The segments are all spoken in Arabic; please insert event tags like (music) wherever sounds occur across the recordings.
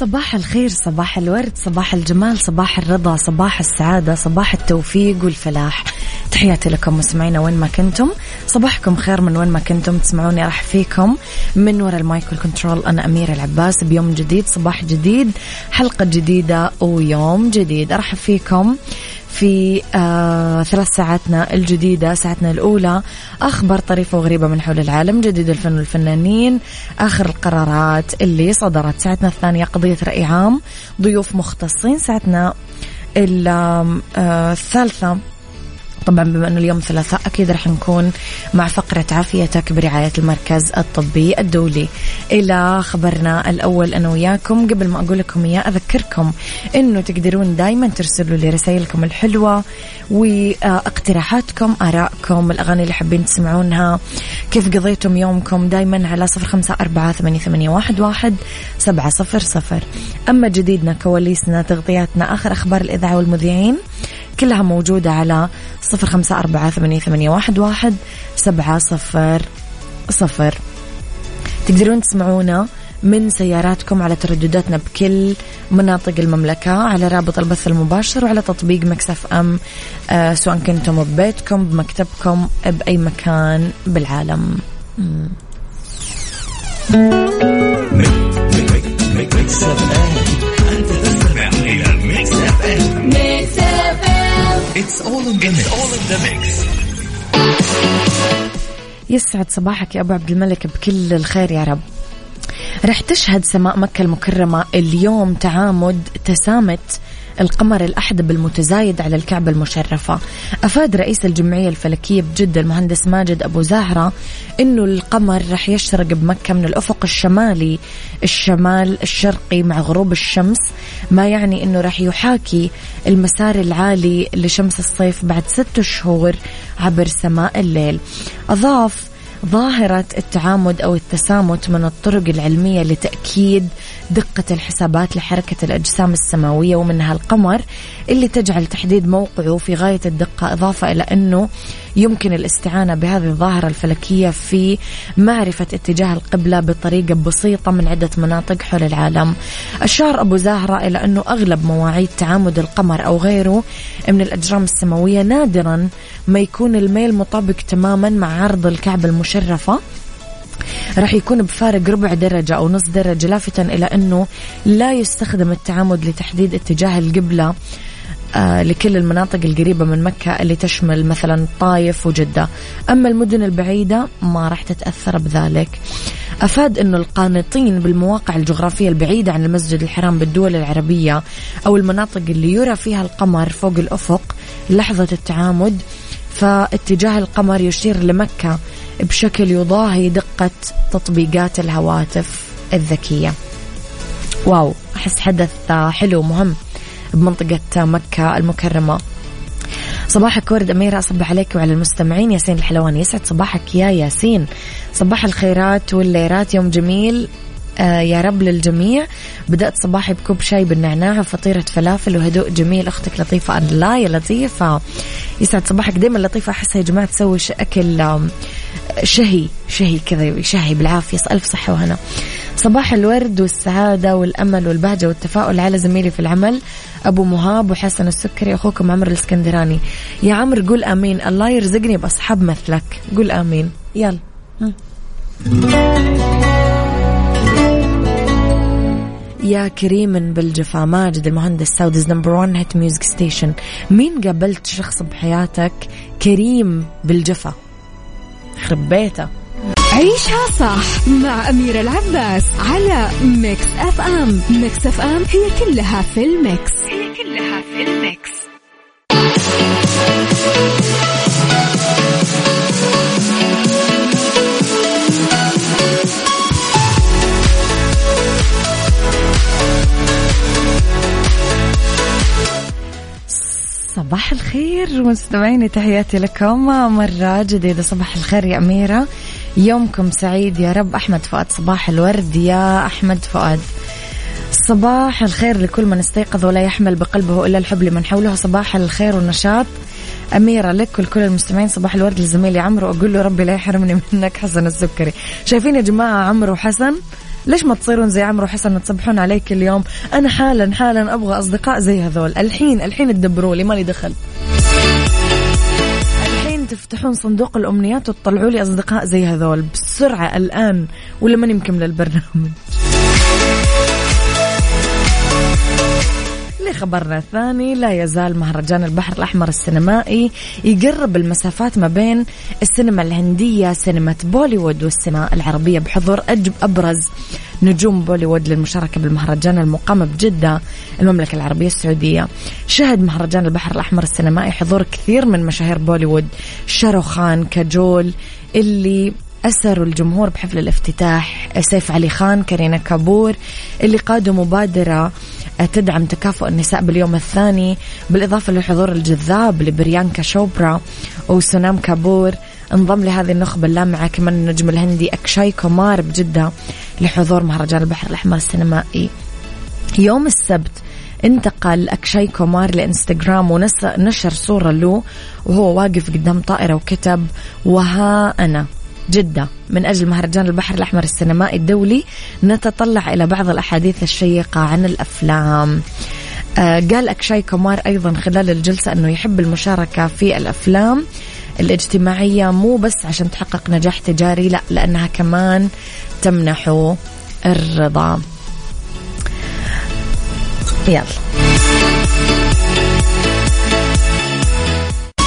صباح الخير صباح الورد صباح الجمال صباح الرضا صباح السعادة صباح التوفيق والفلاح. تحياتي لكم مستمعينا وين ما كنتم. صباحكم خير من وين ما كنتم. تسمعوني راح فيكم من وراء ال mic وال control أنا أميرة العباس. بيوم جديد صباح جديد حلقة جديدة ويوم جديد. أرحب فيكم في آه ثلاث ساعاتنا الجديدة ساعتنا الأولى. أخبار طريفة وغريبة من حول العالم جديد الفن والفنانين آخر القرارات اللي صدرت. ساعتنا الثانية قضية رأي عام ضيوف مختصين. ساعتنا الثالثة طبعا بما أنه اليوم ثلاثاء أكيد راح نكون مع فقرة عافيتك برعاية المركز الطبي الدولي. إلى خبرنا الأول أنا وياكم قبل ما أقول لكم إياه أذكركم إنه تقدرون دائما ترسلوا لي رسائلكم الحلوة واقتراحاتكم آرائكم الأغاني اللي حابين تسمعونها كيف قضيتم يومكم دائما على صفر أربعة ثمانية, ثمانية واحد, سبعة صفر صفر. أما جديدنا كواليسنا تغطياتنا آخر أخبار الإذاعة والمذيعين كلها موجودة على صفر خمسة أربعة ثمانية, واحد, سبعة صفر صفر تقدرون تسمعونا من سياراتكم على تردداتنا بكل مناطق المملكة على رابط البث المباشر وعلى تطبيق مكسف أم آه سواء كنتم ببيتكم بمكتبكم بأي مكان بالعالم Mix FM it's all in the mix يسعد صباحك يا أبو عبد الملك بكل الخير يا رب. رح تشهد سماء مكة المكرمة اليوم تعامد تسامت القمر الأحدب المتزايد على الكعبة المشرفة. أفاد رئيس الجمعية الفلكية بجدة المهندس ماجد أبو زهرة أنه القمر رح يشرق بمكة من الأفق الشمالي الشمال الشرقي مع غروب الشمس ما يعني أنه رح يحاكي المسار العالي لشمس الصيف بعد ست شهور عبر سماء الليل. أضاف ظاهرة التعامد أو التسامت من الطرق العلمية لتأكيد دقة الحسابات لحركة الأجسام السماوية ومنها القمر اللي تجعل تحديد موقعه في غاية الدقة إضافة إلى أنه يمكن الاستعانة بهذه الظاهرة الفلكية في معرفة اتجاه القبلة بطريقة بسيطة من عدة مناطق حول العالم. أشار أبو زهرة إلى أنه أغلب مواعيد تعامد القمر أو غيره من الأجرام السماوية نادرا ما يكون الميل مطابق تماما مع عرض الكعبة المشرفة. راح يكون بفارق ربع درجة أو نص درجة لافتا إلى أنه لا يستخدم التعامد لتحديد اتجاه القبلة آه لكل المناطق القريبة من مكة اللي تشمل مثلا طايف وجدة. أما المدن البعيدة ما راح تتأثر بذلك. أفاد أنه القانطين بالمواقع الجغرافية البعيدة عن المسجد الحرام بالدول العربية أو المناطق اللي يرى فيها القمر فوق الأفق لحظة التعامد فاتجاه القمر يشير لمكة. بشكل يضاهي دقة تطبيقات الهواتف الذكية. واو أحس حدث حلو مهم بمنطقة مكة المكرمة. صباحك ورد أميرة أصبح عليك وعلى المستمعين. ياسين الحلواني يسعد صباحك يا ياسين. صباح الخيرات والليرات يوم جميل. يا رب للجميع. بدأت صباحي بكوب شاي بالنعناع وفطيرة فلافل وهدوء جميل. أختك لطيفة الله يا لطيفة. يسعد صباحك. دايما لطيفة أحسها يا جماعة تسوي أكل شهي شهي كذا شهي بالعافية. ألف صحة وهنا. صباح الورد والسعادة والأمل والبهجة والتفاؤل على زميلي في العمل أبو مهاب وحسن السكري. أخوكم عمرو الإسكندراني. يا عمرو قول آمين. الله يرزقني بأصحاب مثلك. قول آمين. يلا. يا كريم بالجفا ماجد المهندس Saudi's number 1 hit music station. مين قابلت شخص بحياتك كريم بالجفا؟ خرب بيته. عيشها صح مع أميرة العباس على Mix FM. Mix FM هي كلها في ال mix. هي كلها في ال mix. صباح الخير مستمعيني تحياتي لكم. مرة جديدة صباح الخير يا أميرة. يومكم سعيد يا رب. أحمد فؤاد صباح الورد يا أحمد فؤاد. صباح الخير لكل من استيقظ ولا يحمل بقلبه إلا الحب لمن حوله. صباح الخير والنشاط. أميرة لك ولكل المستمعين صباح الورد لزميلي عمرو. أقول له ربي لا يحرمني منك حسن السكري. شايفين يا جماعة عمرو وحسن؟ ليش ما تصيرون زي عمرو حسن تصبحون علي كل يوم أنا حالا حالا أبغى أصدقاء زي هذول. الحين الحين تدبروا لي مالي دخل. الحين تفتحون صندوق الأمنيات وتطلعوا لي أصدقاء زي هذول بسرعة الآن ولا ماني مكملة البرنامج لخبرنا الثاني لا يزال مهرجان البحر الأحمر السينمائي يقرب المسافات ما بين السينما الهندية سينما بوليوود والسينما العربية بحضور أجب أبرز نجوم بوليوود للمشاركة بالمهرجان المقام بجدة المملكة العربية السعودية. شهد مهرجان البحر الأحمر السينمائي حضور كثير من مشاهير بوليوود شاروخان كجول اللي أسروا الجمهور بحفل الافتتاح سيف علي خان كارينا كابور اللي قادوا مبادرة تدعم تكافؤ النساء باليوم الثاني بالإضافة للحضور الجذاب لبريانكا شوبرا وسونام كابور. انضم لهذه النخبة اللامعة كمان النجم الهندي أكشاي كومار بجدة لحضور مهرجان البحر الأحمر السينمائي. يوم السبت انتقل أكشاي كومار لإنستغرام ونشر صورة له وهو واقف قدام طائرة وكتب وها أنا جدة. من أجل مهرجان البحر الأحمر السينمائي الدولي نتطلع إلى بعض الأحاديث الشيقة عن الأفلام. آه قال أكشاي كومار أيضا خلال الجلسة أنه يحب المشاركة في الأفلام الاجتماعية مو بس عشان تحقق نجاح تجاري لا لأنها كمان تمنحه الرضا. يلا.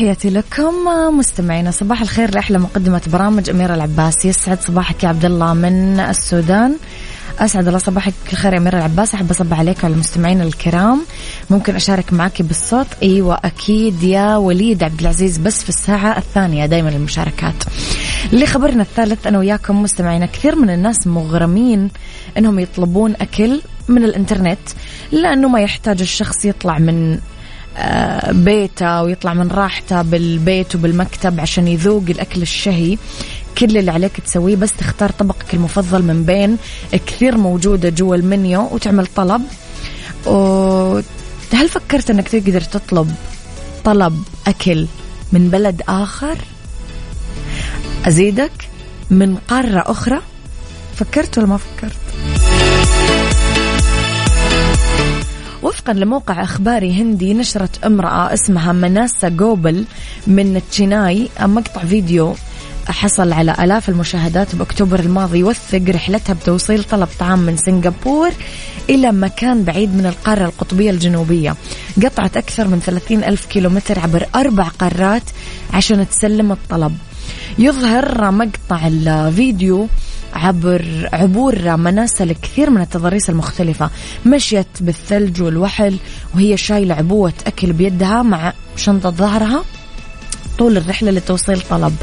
تحياتي لكم مستمعينا صباح الخير لأحلى مقدمة برامج أميرة العباس. يسعد صباحك يا عبد الله من السودان. أسعد الله صباحك الخير يا أميرة العباس. أحب أصب عليك وعلى المستمعين الكرام. ممكن أشارك معك بالصوت. أيوه أكيد يا وليد عبد العزيز بس في الساعة الثانية دائما المشاركات. اللي خبرنا الثالث أنا وياكم مستمعينا كثير من الناس مغرمين إنهم يطلبون أكل من الإنترنت لأنه ما يحتاج الشخص يطلع من بيته ويطلع من راحته بالبيت وبالمكتب عشان يذوق الأكل الشهي. كل اللي عليك تسويه بس تختار طبقك المفضل من بين. كثير موجودة جوا المنيو وتعمل طلب. هل فكرت إنك تقدر تطلب طلب أكل من بلد آخر؟ أزيدك من قارة أخرى؟ فكرت ولا ما فكرت؟ وفقا لموقع اخباري هندي نشرت امرأة اسمها مناسا جوبل من تشيناي مقطع فيديو حصل على آلاف المشاهدات بأكتوبر الماضي يوثق رحلتها بتوصيل طلب طعام من سنغافور إلى مكان بعيد من القارة القطبية الجنوبية. قطعت أكثر من 30 ألف كيلومتر عبر أربع قارات عشان تسلم الطلب. يظهر مقطع الفيديو عبر عبور مانسا لكثير من التضاريس المختلفة. مشيت بالثلج والوحل وهي شايلة عبوة أكل بيدها مع شنطة ظهرها. طول الرحلة لتوصيل طلب.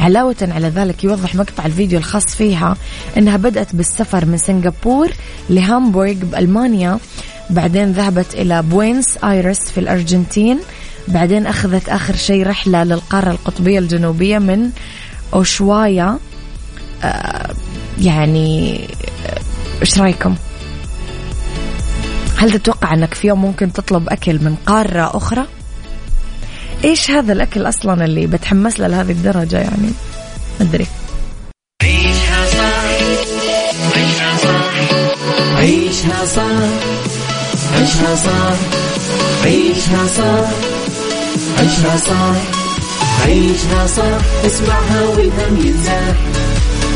علاوة على ذلك يوضح مقطع الفيديو الخاص فيها أنها بدأت بالسفر من سنغافور لهامبورغ بألمانيا. بعدين ذهبت إلى بوينس آيرس في الأرجنتين. بعدين أخذت آخر شيء رحلة للقارة القطبية الجنوبية من أوشوايا. آه، يعني إيش رايكم؟ هل تتوقع انك في يوم ممكن تطلب اكل من قاره أخرى؟ إيش هذا الاكل أصلا اللي بتحمس له لهذه الدرجه يعني؟ ما ادري. عيشها صح عيشها صح عيشها صح عيشها صح عيشها صح عيشها صح عيشها صح اسمعها والهم ينزاح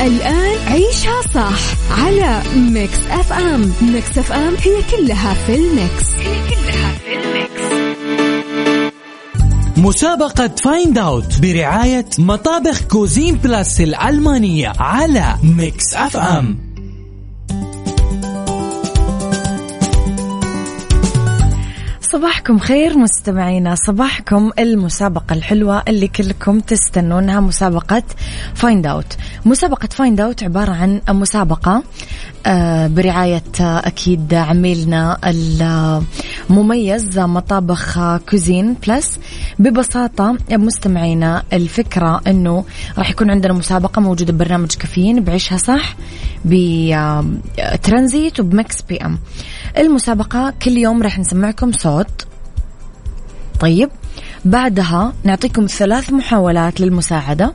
الآن عيشها صح على Mix FM Mix FM هي كلها في ال mix. هي كلها في ال mix. مسابقة Find Out برعاية مطابخ Cuisine Plus الألمانية على Mix FM صباحكم خير مستمعينا صباحكم المسابقة الحلوة اللي كلكم تستنونها مسابقة Find Out مسابقة Find Out عبارة عن مسابقة آه، برعاية آه، أكيد عميلنا المميز مطابخ Cuisine. Plus ببساطة مستمعينا الفكرة أنه راح يكون عندنا مسابقة موجودة ببرنامج كافيين بعيشها صح بترانزيت وبمكس بي إم. المسابقة كل يوم راح نسمعكم صوت. طيب بعدها نعطيكم ثلاث محاولات للمساعدة.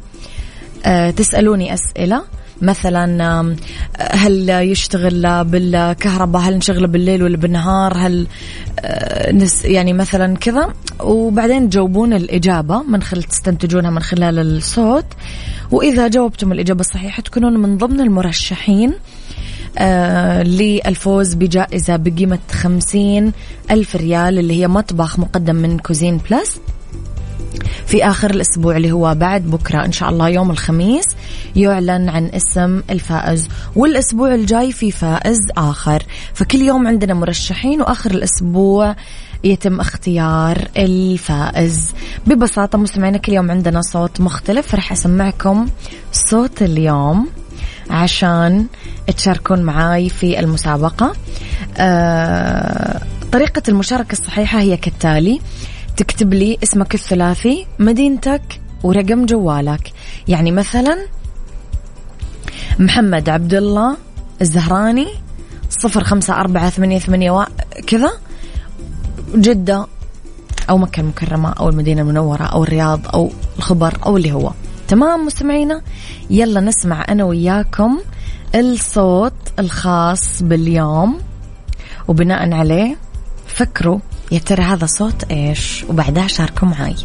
أه تسألوني أسئلة. مثلا هل يشتغل بالكهرباء؟ هل نشغله بالليل ولا بالنهار؟ هل آه، يعني مثلا كذا. وبعدين تجاوبون الإجابة من خلال تستنتجونها من خلال الصوت. وإذا جاوبتم الإجابة الصحيحة تكونون من ضمن المرشحين آه للفوز بجائزة بقيمة خمسين ألف ريال اللي هي مطبخ مقدم من Cuisine Plus في آخر الأسبوع اللي هو بعد بكرة إن شاء الله يوم الخميس يعلن عن اسم الفائز. والأسبوع الجاي في فائز آخر. فكل يوم عندنا مرشحين وآخر الأسبوع يتم اختيار الفائز. ببساطة مستمعينا كل يوم عندنا صوت مختلف. رح أسمعكم صوت اليوم. عشان تشاركون معاي في المسابقة. آه طريقة المشاركة الصحيحة هي كالتالي تكتب لي اسمك الثلاثي مدينتك ورقم جوالك. يعني مثلا محمد عبد الله الزهراني صفر خمسة أربعة ثمانية ثمانية كذا. جدة أو مكة المكرمة أو المدينة المنورة أو الرياض أو الخبر أو اللي هو. تمام مستمعينا؟ يلا نسمع أنا وياكم الصوت الخاص باليوم. وبناء عليه فكروا يا ترى هذا صوت إيش؟ وبعدها شاركوا معاي.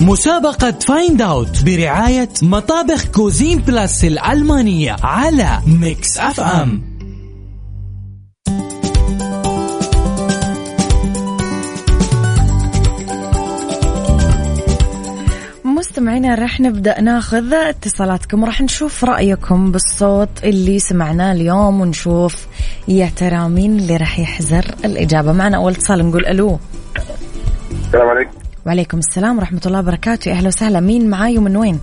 مسابقة Find Out برعاية مطابخ Cuisine Plus الألمانية على Mix FM مستمعينا رح نبدأ ناخذ اتصالاتكم. راح نشوف رأيكم بالصوت اللي سمعناه اليوم ونشوف يا ترى مين اللي راح يحزر الإجابة. معنا أول اتصال نقول ألو. السلام عليكم. وعليكم السلام ورحمة الله وبركاته. أهلا وسهلا. مين معاي ومن وين؟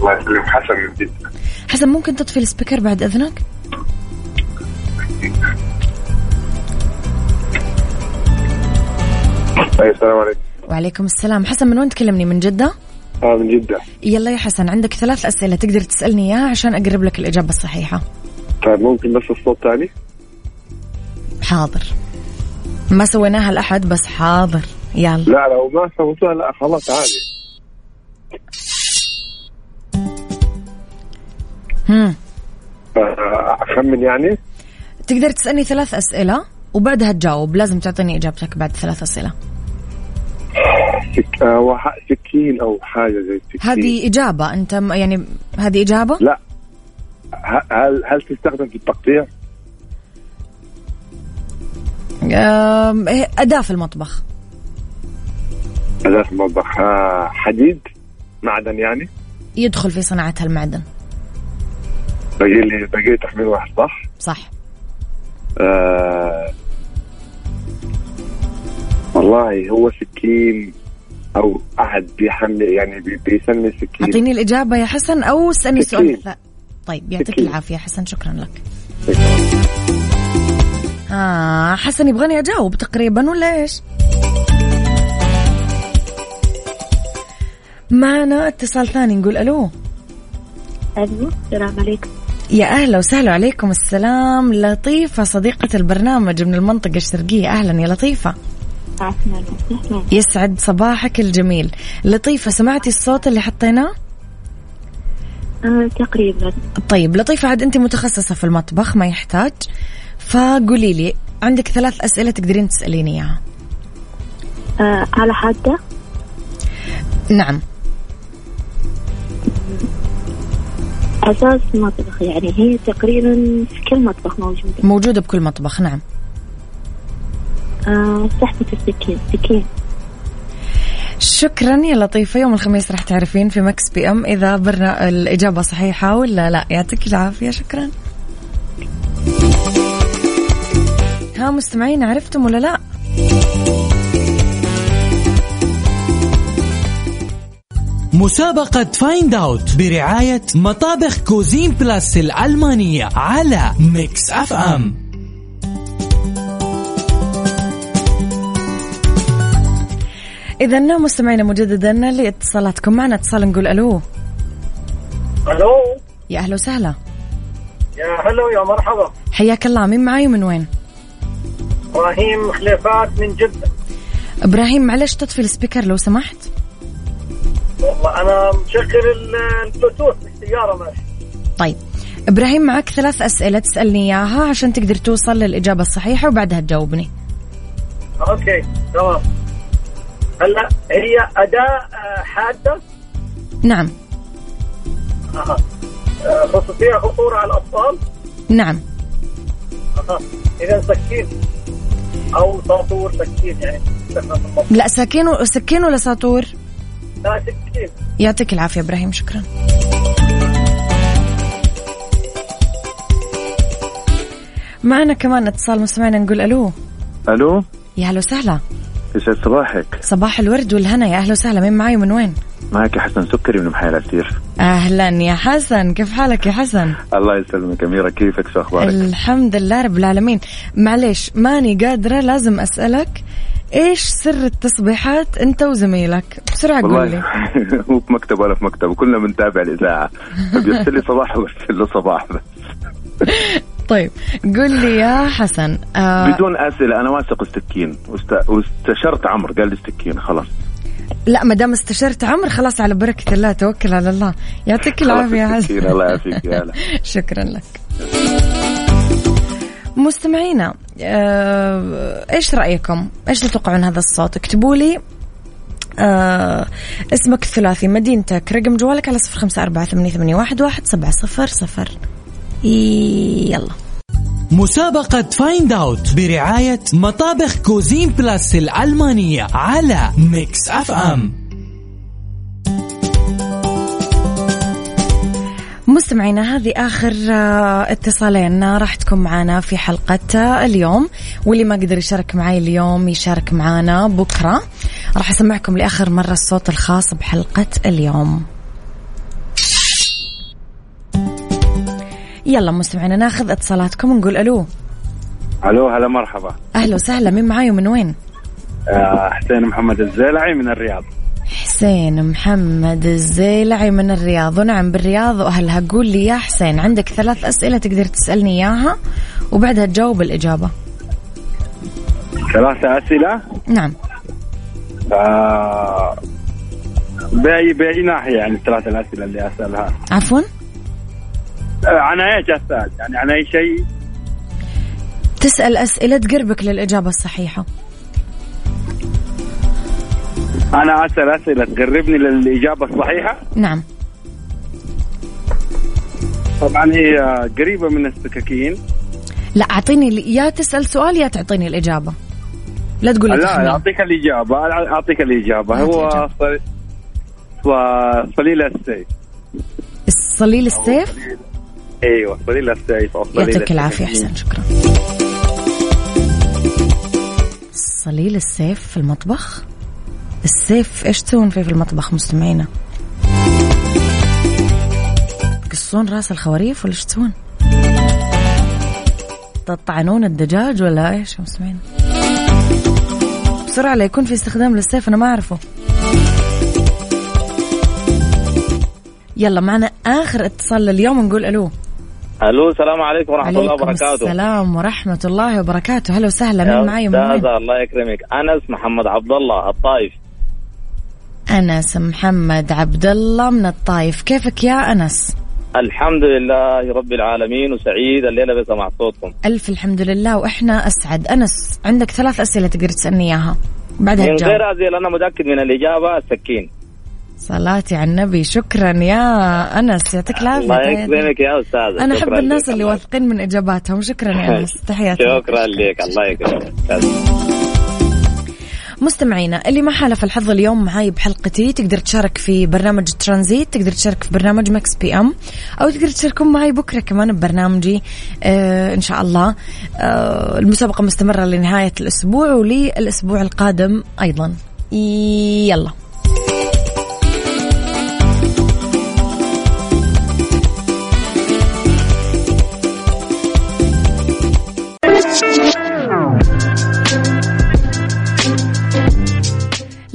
الله يسلمك. حسن من جدة حسن ممكن تطفي السبيكر بعد إذنك؟ السلام عليكم. وعليكم السلام. حسن من وين تكلمني؟ من جدة؟ آه من جدة يلا يا حسن عندك ثلاث أسئلة تقدر تسألني إياها عشان أقرب لك الإجابة الصحيحة. طيب ممكن بس الصوت ثاني حاضر. ما سويناها الأحد بس حاضر. يلا. لا لو ما سويتوها لا خلاص عادي. هم. آه، أخمن يعني؟ تقدر تسألني ثلاث أسئلة وبعدها تجاوب. لازم تعطيني إجابتك بعد ثلاث أسئلة. سك... آه سكين أو حاجة زي سكين. هذه إجابة؟ أنت يعني هذه إجابة؟ لا. هل هل تستخدم في التقطيع؟ أداة في المطبخ. أداة في المطبخ. آه حديد؟ معدن يعني؟ يدخل في صناعة المعدن باقي لي باقي تخمين واحد صح؟ صح. آه والله هو سكين أو أحد بيحمل يعني بي- بيسمي سكين. أعطيني الإجابة يا حسن أو اسألني سكين. سؤال. لا. طيب يعطيك سكين. العافية حسن شكرا لك. آه حسن يبغاني أجاوب تقريبا ولا إيش؟ معنا اتصال ثاني نقول ألو. ألو السلام عليكم. يا أهلا وسهلا عليكم السلام. لطيفة صديقة البرنامج من المنطقة الشرقية. أهلا يا لطيفة. عفوا يسعد صباحك الجميل. لطيفة سمعتي الصوت اللي حطيناه؟ آه تقريبا. طيب لطيفة عاد أنت متخصصة في المطبخ ما يحتاج. فقولي لي عندك ثلاث أسئلة تقدرين تسأليني إياها. آه على حادة؟ نعم. أساس مطبخ يعني هي تقريبا في كل مطبخ موجودة. موجودة بكل مطبخ نعم. السكين سكين. شكرا يا لطيفة يوم الخميس راح تعرفين في Mix FM إذا برنا الإجابة صحيحة ولا لا. يعطيك العافية شكرا. ها مستمعين عرفتم ولا لا؟ مسابقة Find Out برعاية مطابخ Cuisine Plus الألمانية على Mix FM. إذا مستمعينا مجددا لاتصالاتكم معنا اتصال نقول ألو. ألو. يا أهلا وسهلا. يا هلو يا مرحبا. حياك الله مين معاي ومن وين؟ إبراهيم خليفات من جدة. إبراهيم معلش تطفي السبيكر لو سمحت. والله أنا مشغل ال- البلوتوث بالسيارة ماشي طيب. إبراهيم معك ثلاث أسئلة تسألني إياها عشان تقدر توصل للإجابة الصحيحة وبعدها تجاوبني. أوكي تمام. هلا هي أداة آه، حادة؟ نعم. أها. فيها خطوره على الأطفال؟ نعم. أها. إذا سكين أو ساطور سكين يعني. لا سكين و... سكين ولا ساطور؟ لا سكين. يعطيك العافية إبراهيم شكرا. معنا كمان اتصال مستمعنا نقول ألو. ألو؟ يا هلا وسهلا. يسعد صباحك. صباح الورد والهنا يا أهلا وسهلا. مين معاي ومن وين؟ معك حسن سكري من محيا العسير أهلا يا حسن. كيف حالك يا حسن؟ الله يسلمك أميرة. كيفك؟ شو أخبارك؟ الحمد لله رب العالمين. معليش ماني قادرة لازم أسألك إيش سر التصبيحات أنت وزميلك؟ بسرعة قول لي. (laughs) مو في مكتب ولا في مكتب كلنا بنتابع الإذاعة. بيرسل لي صباح وبرسل له صباح بس. (laughs) طيب قول لي يا حسن آه بدون أسئلة أنا واثق السكين واست- واستشرت عمرو قال لي السكين خلاص. لا ما دام استشرت عمرو خلاص على بركة الله توكل على الله. يعطيك العافية يا حسن. الله يعافيك يا هلا. (laughs) شكرا لك. مستمعينا آه، إيش رأيكم؟ إيش تتوقعون هذا الصوت؟ اكتبوا لي آه اسمك الثلاثي مدينتك رقم جوالك على صفر خمسة أربعة ثمانية ثمانية واحد واحد سبعة صفر صفر. يلا. مسابقة Find Out برعاية مطابخ Cuisine Plus الألمانية على Mix FM مستمعينا هذه آخر آه، اتصالين. راح تكون معنا في حلقة اليوم. واللي ما قدر يشارك معي اليوم يشارك معنا بكرة. راح أسمعكم لآخر مرة الصوت الخاص بحلقة اليوم. يلا مستمعينا ناخذ اتصالاتكم ونقول ألو. ألو هلا مرحبا. أهلا وسهلا مين معاي ومن وين؟ آه، حسين محمد الزيلعي من الرياض. حسين محمد الزيلعي من الرياض. ونعم بالرياض وأهلها. قول لي يا حسين عندك ثلاث أسئلة تقدر تسألني إياها وبعدها تجاوب الإجابة. ثلاثة أسئلة؟ نعم. آه، بأي بأي ناحية يعني الثلاث الأسئلة اللي أسألها؟ عفوا؟ عن إيش أسأل يعني عن أي شيء؟ تسأل أسئلة تقربك للإجابة الصحيحة. أنا أسأل أسئلة تقربني للإجابة الصحيحة؟ نعم. طبعا هي قريبة من السكاكين. لا أعطيني ال- يا تسأل سؤال يا تعطيني الإجابة. لا تقول لي لا الإجابة أعطيك الإجابة. أعطي هو صليل السيف. الصليل السيف؟ أيوه. صليل السيف أو يعطيك العافية. أحسن شكرا. صليل السيف في المطبخ؟ السيف إيش تسوون فيه في المطبخ مستمعينا؟ تقصون رأس الخواريف ولا إيش تسوون؟ تطعنون الدجاج ولا إيش يا مستمعين بسرعة لا يكون في استخدام للسيف أنا ما أعرفه. يلا معنا آخر اتصال لليوم نقول ألو. ألو السلام عليكم ورحمة الله وبركاته. السلام ورحمة الله وبركاته. هلا وسهلا مين معي؟ أستاذة الله يكرمك. أنس محمد عبد الله الطايف. أنس محمد عبد الله من الطايف. كيفك يا أنس؟ الحمد لله رب العالمين وسعيد الليلة بسمع صوتكم. ألف الحمد لله وإحنا أسعد. أنس عندك ثلاث أسئلة تقدر تسألني إياها. بعدها من غير هذه أنا متأكد من الإجابة السكين. صلاتي على النبي. شكرا يا أنس. يعطيك العافية. الله. يكرمك يا أستاذ أحب شكراً الناس. اللي واثقين من إجاباتهم. شكرا يا أنس. (laughs) تحياتي. شكرا لك. الله يكرمك. مستمعينا اللي ما حالف الحظ اليوم معاي بحلقتي تقدر تشارك في برنامج ترانزيت تقدر تشارك في برنامج مكس بي أم أو تقدر تشاركون معي بكرة كمان ببرنامجي آه إن شاء الله. آه المسابقة مستمرة لنهاية الأسبوع وللأسبوع القادم أيضا. يلا.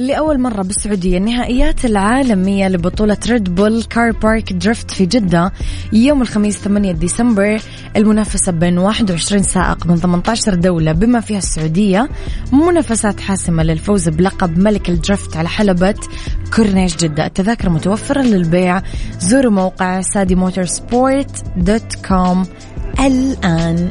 لأول مرة بالسعودية النهائيات العالمية لبطولة Red Bull Car Park Drift في جدة يوم الخميس 8 ديسمبر. المنافسة بين 21 سائق من 18 دولة بما فيها السعودية. منافسات حاسمة للفوز بلقب ملك ال drift على حلبة كورنيش جدة. التذاكر متوفرة للبيع. زوروا موقع Saudi Motorsport dot com. الآن.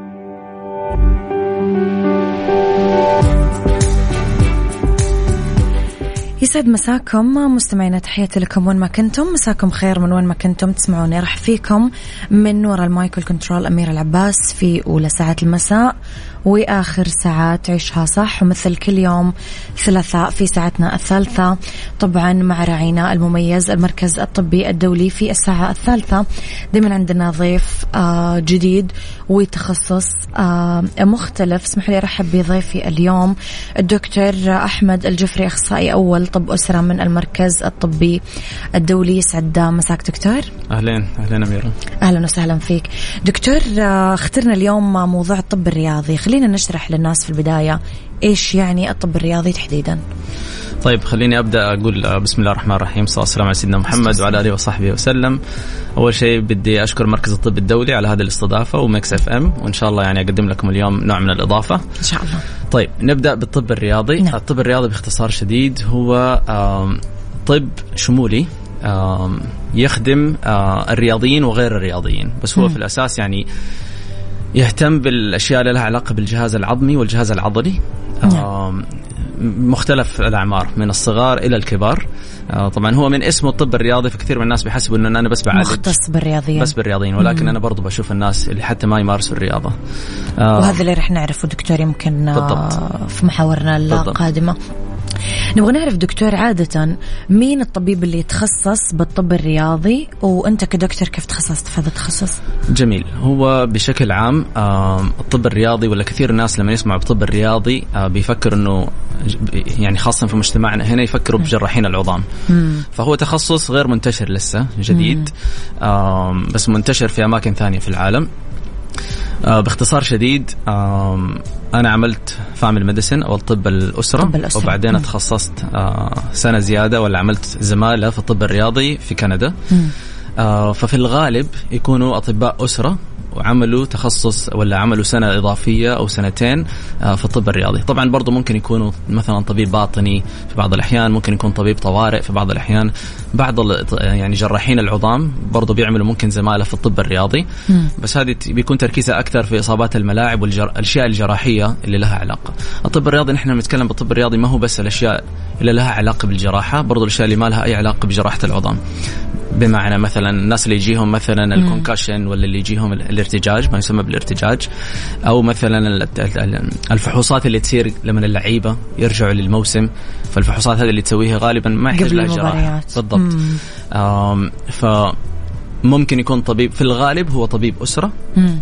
يسعد مساكم مستمعينا تحياتي لكم وين ما كنتم. مساكم خير من وين ما كنتم. تسمعوني أرحب فيكم من وراء ال mic control أميرة العباس في أولى ساعات المساء وآخر ساعات عيشها صح ومثل كل يوم ثلاثاء في ساعتنا الثالثة. طبعا مع راعينا المميز المركز الطبي الدولي في الساعة الثالثة. دائما عندنا ضيف آه جديد وتخصص آه مختلف. اسمحوا لي أرحب بضيفي اليوم الدكتور أحمد الجفري أخصائي أول طب أسرة من المركز الطبي الدولي يسعد مساك دكتور. أهلين أهلين أميرة. أهلا وسهلا فيك. دكتور آه، اخترنا اليوم موضوع الطب الرياضي. خلينا نشرح للناس في البداية إيش يعني الطب الرياضي تحديدا؟ طيب خليني أبدأ أقول آه، بسم الله الرحمن الرحيم. صلى الله على سيدنا محمد وعلى آله وصحبه وسلم. أول شيء بدي أشكر مركز الطب الدولي على هذه الاستضافة ومكس إف إم. وإن شاء الله يعني أقدم لكم اليوم نوع من الإضافة. إن شاء الله. طيب نبدأ بالطب الرياضي. نعم. الطب الرياضي باختصار شديد هو طب شمولي يخدم آه، الرياضيين وغير الرياضيين. بس هو مم. في الأساس يعني يهتم بالأشياء اللي لها علاقة بالجهاز العظمي والجهاز العضلي. آم، مختلف الأعمار من الصغار إلى الكبار آه، طبعا هو من اسمه الطب الرياضي فكثير من الناس بيحسبوا ان أنا بس بعالج مختص بالرياضيين بس بالرياضيين ولكن مم. أنا برضو بشوف الناس اللي حتى ما يمارسوا الرياضة آه، وهذا اللي رح نعرفه دكتور يمكن آه، بالضبط. في محاورنا بالضبط. نبغى نعرف دكتور عادة مين الطبيب اللي يتخصص بالطب الرياضي؟ وأنت كدكتور كيف تخصصت في هذا التخصص؟ جميل. هو بشكل عام الطب الرياضي ولا كثير الناس لما يسمعوا بالطب الرياضي بيفكر إنه يعني خاصة في مجتمعنا هنا يفكروا بجراحين العظام. مم. فهو تخصص غير منتشر لسه جديد. بس منتشر في أماكن ثانية في العالم. باختصار شديد أنا عملت family medicine أو الطب الأسرة طب الأسرة. وبعدين. تخصصت آه، سنة زيادة ولا عملت زمالة في الطب الرياضي في كندا مم. آه، ففي الغالب يكونوا أطباء أسرة وعملوا تخصص ولا عملوا سنة إضافية أو سنتين آه، في الطب الرياضي، طبعا برضو ممكن يكونوا مثلا طبيب باطني في بعض الأحيان، ممكن يكون طبيب طوارئ في بعض الأحيان، بعض ال- يعني جراحين العظام برضو بيعملوا ممكن زمالة في الطب الرياضي،. بس هذه بيكون تركيزها أكثر في إصابات الملاعب والاشياء الجراحية اللي لها علاقة. الطب الرياضي نحن بنتكلم بالطب الرياضي ما هو بس الأشياء اللي لها علاقة بالجراحة، برضو الأشياء اللي ما لها أي علاقة بجراحة العظام. بمعنى مثلا الناس اللي يجيهم مثلا الكونكشن ولا اللي يجيهم الارتجاج ما يسمى بالارتجاج. أو مثلا الفحوصات اللي تصير لما اللعيبة يرجعوا للموسم. فالفحوصات هذه اللي تسويها غالبا ما يحتاج لها جراحه بالضبط. ف ممكن يكون طبيب في الغالب هو طبيب أسرة.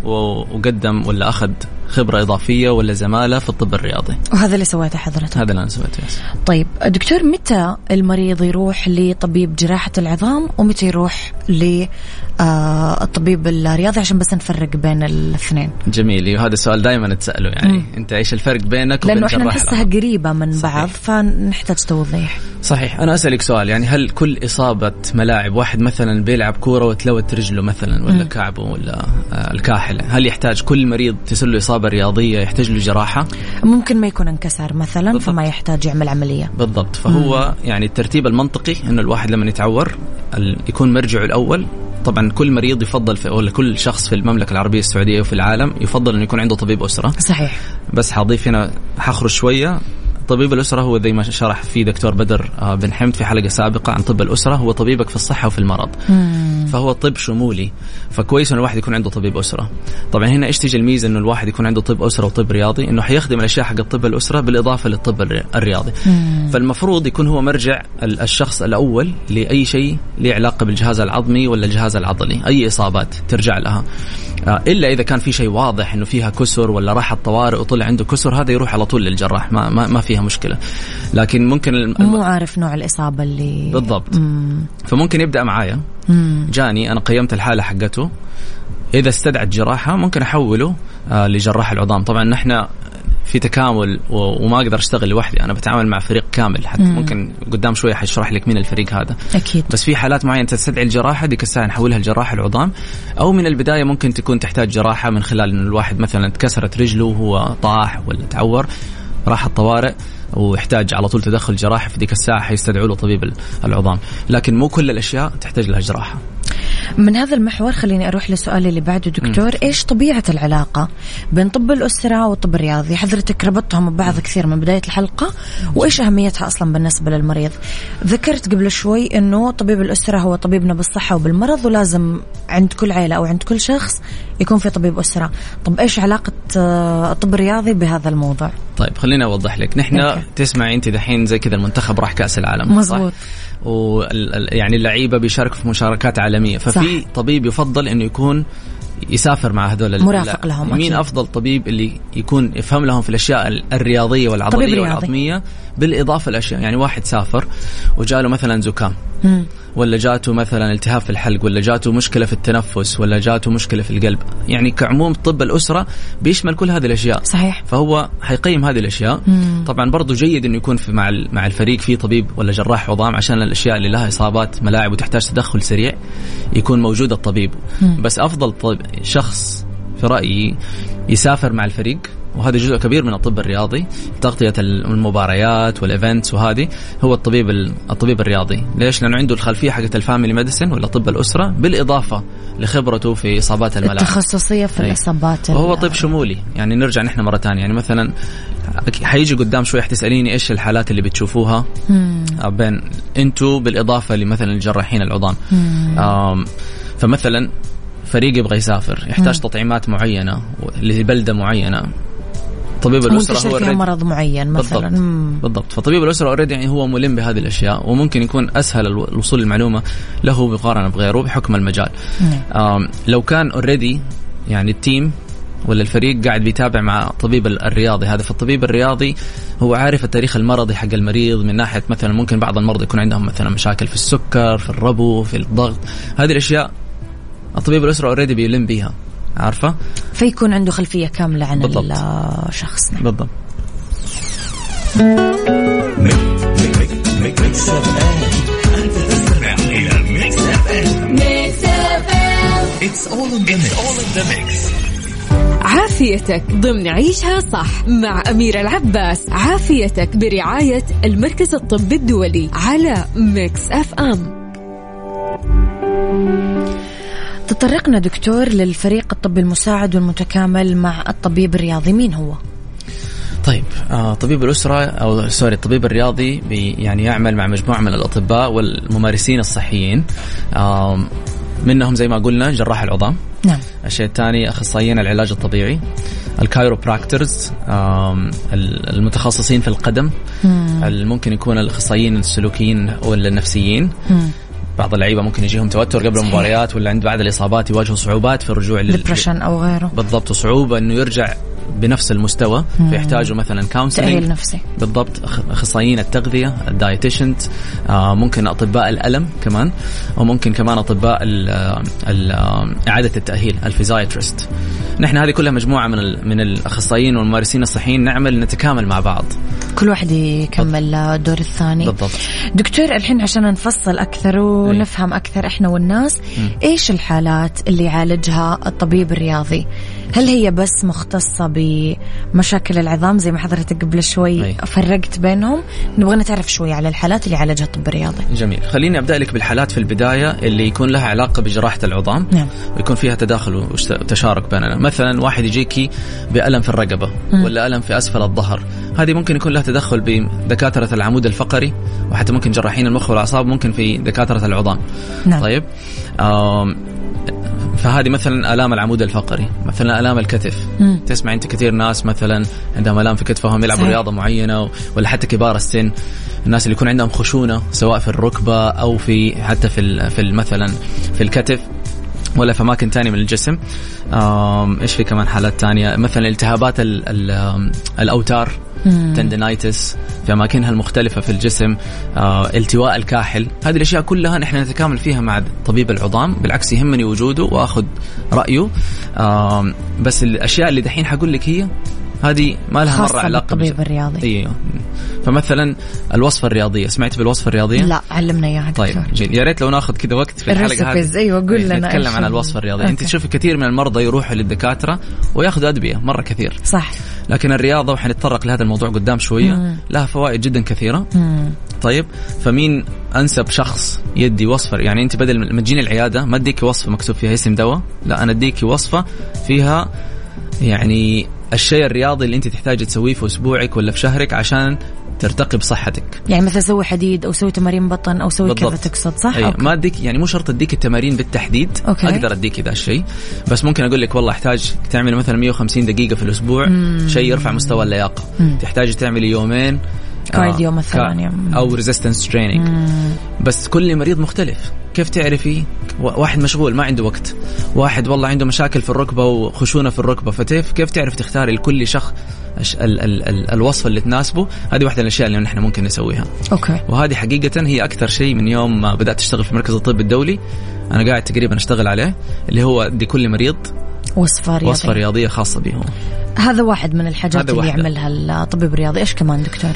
وقدم ولا أخذ خبرة إضافية ولا زمالة في الطب الرياضي؟ وهذا اللي سويته حضرتك. هذا اللي أنا سويته طيب دكتور متى المريض يروح لطبيب جراحة العظام ومتى يروح للطبيب الرياضي؟ عشان بس نفرق بين الاثنين. جميل. وهذا السؤال دائما تسأله يعني. مم. أنت إيش الفرق بينك وبين لأنه إحنا نحسها قريبة من صحيح. بعض فنحتاج توضيح. صحيح. أنا أسألك سؤال يعني هل كل إصابة ملاعب واحد مثلا بيلعب كورة وتلوت رجله مثلا ولا مم. كعبه ولا آه، الكاحلة هل يحتاج كل مريض تصير له إصابة رياضية يحتاج له جراحة ممكن ما يكون انكسر مثلا بالضبط. فما يحتاج يعمل عملية. بالضبط. فهو مم. يعني الترتيب المنطقي أنه الواحد لما يتعور يكون مرجعه الأول. طبعا كل مريض يفضل في ولا كل شخص في المملكة العربية السعودية وفي العالم يفضل إنه يكون عنده طبيب أسرة. صحيح. بس حضيف هنا حخرج شوية. طبيب الأسرة هو زي ما شرح فيه دكتور بدر آه، بن حمد في حلقة سابقة عن طب الأسرة هو طبيبك في الصحة وفي المرض. مم. فهو طب شمولي فكويس أن الواحد يكون عنده طبيب أسرة. طبعا هنا إيش تيجي الميزة أنه الواحد يكون عنده طب أسرة وطب رياضي؟ أنه حيخدم الأشياء حق طب الأسرة بالإضافة للطب الرياضي. مم. فالمفروض يكون هو مرجع الشخص الأول لأي شيء له علاقة بالجهاز العظمي ولا الجهاز العضلي. أي إصابات ترجع لها. إلا إذا كان في شيء واضح إنه فيها كسر ولا راح الطوارئ وطلع عنده كسر هذا يروح على طول للجراح ما ما, ما فيها مشكلة. لكن ممكن الم... مو عارف نوع الإصابة اللي بالضبط. مم. فممكن يبدأ معايا. جاني أنا قيمت الحالة حقته. إذا استدعت جراحة ممكن أحوله آه لجراح العظام. طبعا نحن في تكامل وما أقدر أشتغل لوحدي. أنا بتعامل مع فريق كامل. حتى مم. ممكن قدام شوية حشرح لك مين الفريق هذا. أكيد. بس في حالات معينة تستدعي الجراحة ديك الساعة نحولها لجراح العظام. أو من البداية ممكن تكون تحتاج جراحة من خلال انه الواحد مثلا تكسرت رجله وهو طاح ولا تعور راح الطوارئ ويحتاج على طول تدخل جراحي في ذيك الساعة حيستدعوا له طبيب العظام. لكن مو كل الأشياء تحتاج لها جراحة. من هذا المحور خليني أروح للسؤال اللي بعده دكتور م. إيش طبيعة العلاقة بين طب الأسرة والطب الرياضي؟ حضرتك ربطتهم ببعض كثير من بداية الحلقة وإيش أهميتها أصلا بالنسبة للمريض؟ ذكرت قبل شوي إنه طبيب الأسرة هو طبيبنا بالصحة وبالمرض ولازم عند كل عيلة أو عند كل شخص يكون في طبيب أسرة. طب إيش علاقة آه، الطب الرياضي بهذا الموضوع؟ طيب خليني أوضح لك. نحن تسمعي أنت دحين زي كذا المنتخب راح كأس العالم مزبوط ويعني اللعيبة بيشاركوا في مشاركات عالمية. ففي صح. طبيب يفضل إنه يكون يسافر مع هذول مرافق لهم مين أفضل طبيب اللي يكون يفهم لهم في الأشياء الرياضية والعضلية والعظمية؟ بالإضافة لأشياء يعني واحد سافر وجاله مثلا زكام. ولا جاته مثلا التهاب في الحلق ولا جاته مشكلة في التنفس ولا جاته مشكلة في القلب. يعني كعموم طب الأسرة بيشمل كل هذه الأشياء. صحيح. فهو حيقيم هذه الأشياء. مم. طبعا برضو جيد إنه يكون في مع مع الفريق في طبيب ولا جراح عظام عشان الأشياء اللي لها إصابات ملاعب وتحتاج تدخل سريع يكون موجود الطبيب. مم. بس أفضل طب شخص في رأيي يسافر مع الفريق وهذا جزء كبير من الطب الرياضي تغطية المباريات وال events وهذه هو الطبيب الطبيب الرياضي. ليش؟ لأنه عنده الخلفية حقت ال family medicine ولا طب الأسرة بالإضافة لخبرته في إصابات الملاعب التخصصية في الإصابات وهو طب شمولي. يعني نرجع نحن مرة ثانية. يعني مثلا حيجي قدام شوي حتسأليني إيش الحالات اللي بتشوفوها؟ مم. بين أنتو بالإضافة لمثلا الجراحين العظام فمثلا فريق يبغى يسافر يحتاج مم. تطعيمات معينة لبلدة معينة. طبيب الأسرة هو فيها مرض معين مثلا. بالضبط, بالضبط. فطبيب الأسرة اوريدي يعني هو ملم بهذه الأشياء وممكن يكون أسهل الوصول للمعلومة له مقارنه بغيره بحكم المجال. لو كان already يعني ال team ولا الفريق قاعد بيتابع مع طبيب الرياضي هذا فالطبيب الرياضي هو عارف التاريخ المرضي حق المريض من ناحية مثلا ممكن بعض المرضى يكون عندهم مثلا مشاكل في السكر في الربو في الضغط. هذه الأشياء الطبيب الأسرة already بيلم بيها. عارفة؟ فيكون عنده خلفية كاملة عن بالضبط. الشخص. نعم. بالضبط. عافيتك ضمن عيشها صح مع أميرة العباس. عافيتك برعاية المركز الطبي الدولي على Mix FM. تطرقنا دكتور للفريق الطبي المساعد والمتكامل مع الطبيب الرياضي. مين هو؟ طيب آه طبيب الأسرة أو sorry الطبيب الرياضي يعني يعمل مع مجموعة من الأطباء والممارسين الصحيين. آه منهم زي ما قلنا جراح العظام. نعم. الشيء الثاني أخصائيين العلاج الطبيعي. ال chiropractors المتخصصين في القدم. ممكن يكون الأخصائيين السلوكيين ولا النفسيين بعض اللعيبة ممكن يجيهم توتر قبل المباريات ولا عند بعد الإصابات يواجهوا صعوبات في الرجوع لل أو غيره. بالضبط وصعوبه إنه يرجع بنفس المستوى فيحتاجوا مثلا counseling تأهيل نفسي. بالضبط أخصائيين التغذية ال dietitian آه ممكن أطباء الألم كمان وممكن كمان أطباء ال ال إعادة التأهيل الفيزايترست نحن هذه كلها مجموعة من من الأخصائيين والممارسين الصحيين نعمل نتكامل مع بعض. كل واحد يكمل الدور الثاني. بالضبط. دكتور الحين عشان نفصل أكثر ونفهم أكثر إحنا والناس م. إيش الحالات اللي يعالجها الطبيب الرياضي؟ هل هي بس مختصة بمشاكل العظام زي ما حضرتك قبل شوي أي. فرقت بينهم نبغى نتعرف شوي على الحالات اللي يعالجها الطب الرياضي جميل خليني أبدأ لك بالحالات في البداية اللي يكون لها علاقة بجراحة العظام نعم. ويكون فيها تداخل وتشارك بيننا مثلا واحد يجيكي بألم في الرقبة م. ولا ألم في أسفل الظهر هذه ممكن يكون لها تدخل بدكاترة العمود الفقري وحتى ممكن جراحين المخ والأعصاب ممكن في دكاترة العظام نعم. طيب فهذه مثلا آلام العمود الفقري مثلا آلام الكتف. مم. تسمع أنت كثير ناس مثلا عندهم آلام في كتفهم يلعبوا رياضة معينة ولا حتى كبار السن الناس اللي يكون عندهم خشونة سواء في الركبة أو في حتى في في مثلا في الكتف. ولا في أماكن ثانية من الجسم. إيش في كمان حالات ثانية مثلا التهابات ال ال الأوتار تندنايتس في أماكنها المختلفة في الجسم آه، التواء الكاحل. هذه الأشياء كلها نحن نتكامل فيها مع طبيب العظام بالعكس يهمني وجوده وأخذ رأيه. بس الأشياء اللي دحين حقول لك هي هذه ما لها مرة علاقة بالطبيب الرياضي. أيوه فمثلا الوصفة الرياضية سمعت بالوصفة الرياضية؟ لا علمنا إياها طيب جيل يا ريت لو ناخذ كذا وقت في الحلقة هذه. أيوه قول لنا نتكلم عن الوصفة الرياضية. أوكي. أنت تشوفي كثير من المرضى يروحوا للدكاترة وياخذوا أدوية مرة كثير. صح. لكن الرياضة وحنتطرق لهذا الموضوع قدام شوية مم. لها فوائد جدا كثيرة. مم. طيب فمين أنسب شخص يدي وصفة؟ يعني أنت بدل ما تجيني العيادة ما اديكي وصفة مكتوب فيها اسم دواء لا أنا اديكي وصفة فيها يعني الشيء الرياضي اللي انت تحتاجي تسويه في أسبوعك ولا في شهرك عشان ترتقي بصحتك. يعني مثلا سوي حديد أو سوي تمارين بطن أو سوي كذا تقصد صح؟ أي. ما اديك يعني مو شرط أديك التمارين بالتحديد أوكي. أقدر أديك ذا الشيء. بس ممكن أقول لك والله أحتاج تعمل مثلا 150 دقيقة في الأسبوع شيء يرفع مستوى اللياقة. تحتاجي تعملي يومين cardio آه مثلا أو resistance training بس كل مريض مختلف. كيف تعرفي؟ واحد مشغول ما عنده وقت. واحد والله عنده مشاكل في الركبة وخشونة في الركبة. فكيف كيف تعرف تختاري لكل شخص ال ال ال الوصفه اللي تناسبه؟ هذه واحدة من الأشياء اللي نحن ممكن نسويها. أوكي. وهذه حقيقة هي أكثر شيء من يوم ما بدأت أشتغل في مركز الطب الدولي. أنا قاعد تقريبا أشتغل عليه اللي هو دي كل مريض وصفة رياضية. وصفة رياضية خاصة به هذا واحد من الحاجات اللي يعملها الطبيب الرياضي. إيش كمان دكتور؟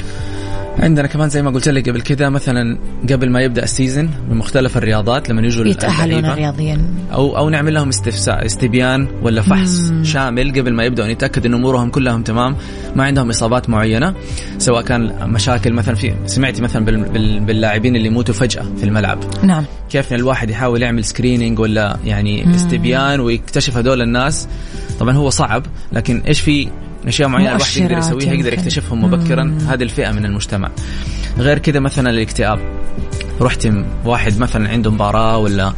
عندنا كمان زي ما قلت لك قبل كذا مثلا قبل ما يبدأ ال season بمختلف الرياضات لما يجوا يتأهلون رياضيا أو أو نعمل لهم استفتاء استبيان ولا فحص مم. شامل قبل ما يبداوا نتاكد إن أمورهم كلهم تمام. ما عندهم إصابات معينة سواء كان مشاكل مثلا في سمعتي مثلا باللاعبين اللي يموتوا فجأة في الملعب. نعم. كيف الواحد يحاول يعمل screening ولا يعني مم. استبيان ويكتشف هذول الناس؟ طبعا هو صعب لكن إيش في اشياء معينه الواحد يقدر يسويها يقدر يكتشفهم مبكرا. هذه الفئة من المجتمع. غير كذا مثلا الاكتئاب. رحت واحد مثلا عنده مباراة ولا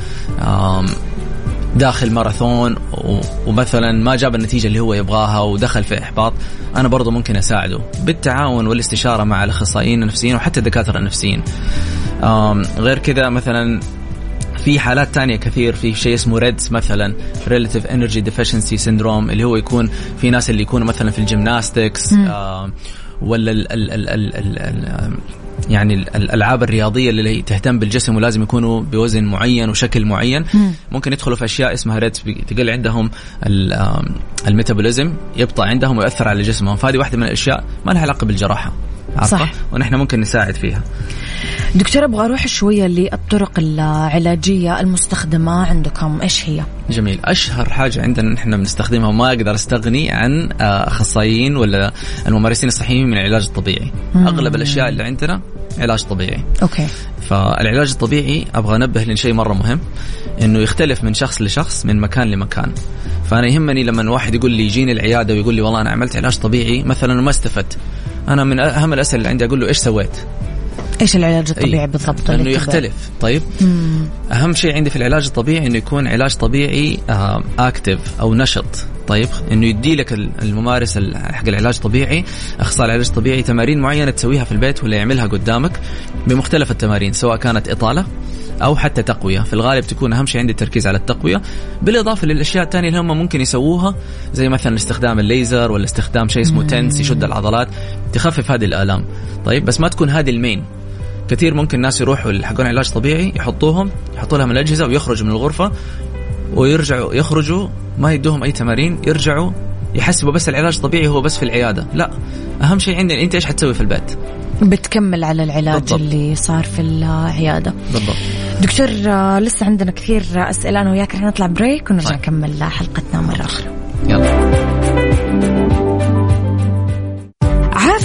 داخل ماراثون ومثلا ما جاب النتيجة اللي هو يبغاها ودخل في إحباط أنا برضو ممكن أساعده. بالتعاون والإستشارة مع الأخصائيين النفسيين وحتى الدكاترة النفسيين. غير كذا مثلا في حالات تانية كثير. في شيء اسمه ريدز مثلا relative energy deficiency syndrome اللي هو يكون في ناس اللي يكونوا مثلا في ال gymnastics آه ولا ال ال ال ال ال ال يعني الألعاب الرياضية اللي تهتم بالجسم ولازم يكونوا بوزن معين وشكل معين. ممكن يدخلوا في أشياء اسمها REDs تقل عندهم ال metabolism يبطأ عندهم ويأثر على جسمهم. فهذه واحدة من الأشياء ما لها علاقة بالجراحة. صح. ونحن ممكن نساعد فيها. دكتور أبغى أروح شوية للطرق العلاجية المستخدمة عندكم. إيش هي؟ جميل. أشهر حاجة عندنا نحن بنستخدمها وما أقدر أستغني عن آه، أخصائيين ولا الممارسين الصحيين من العلاج الطبيعي. مم. أغلب الأشياء اللي عندنا علاج طبيعي. أوكي. فالعلاج الطبيعي أبغى أنبه لشيء مرة مهم إنه يختلف من شخص لشخص من مكان لمكان. فأنا يهمني لما واحد يقول لي يجيني العيادة ويقول لي والله أنا عملت علاج طبيعي مثلا وما استفدت. أنا من أهم الأسئلة اللي عندي أقول له إيش سويت إيش العلاج الطبيعي أي. بالضبط انه يختلف طيب مم. أهم شيء عندي في العلاج الطبيعي إنه يكون علاج طبيعي اكتف آه، أو نشط طيب إنه يدي لك الممارس حق العلاج الطبيعي أخصائي العلاج الطبيعي تمارين معينة تسويها في البيت ولا يعملها قدامك بمختلف التمارين سواء كانت إطالة أو حتى تقوية. في الغالب تكون أهم شيء عندي التركيز على التقوية. بالإضافة للأشياء الثانية اللي هم ممكن يسووها زي مثلا استخدام الليزر ولا استخدام شيء اسمه تنس يشد العضلات تخفف هذه الآلام. طيب بس ما تكون هذه المين. كثير ممكن ناس يروحوا حقون علاج طبيعي يحطوهم يحطوا لهم الأجهزة ويخرجوا من الغرفة ويرجعوا يخرجوا ما يدوهم أي تمارين يرجعوا يحسبوا بس العلاج الطبيعي هو بس في العيادة. لا أهم شيء عندنا أنت إيش حتسوي في البيت؟ بتكمل على العلاج بالضبط. اللي صار في العيادة. بالضبط. دكتور آه، لسه عندنا كثير أسئلة أنا وياك رح نطلع بريك ونرجع طيب. نكمل حلقتنا مرة أخرى. يلا.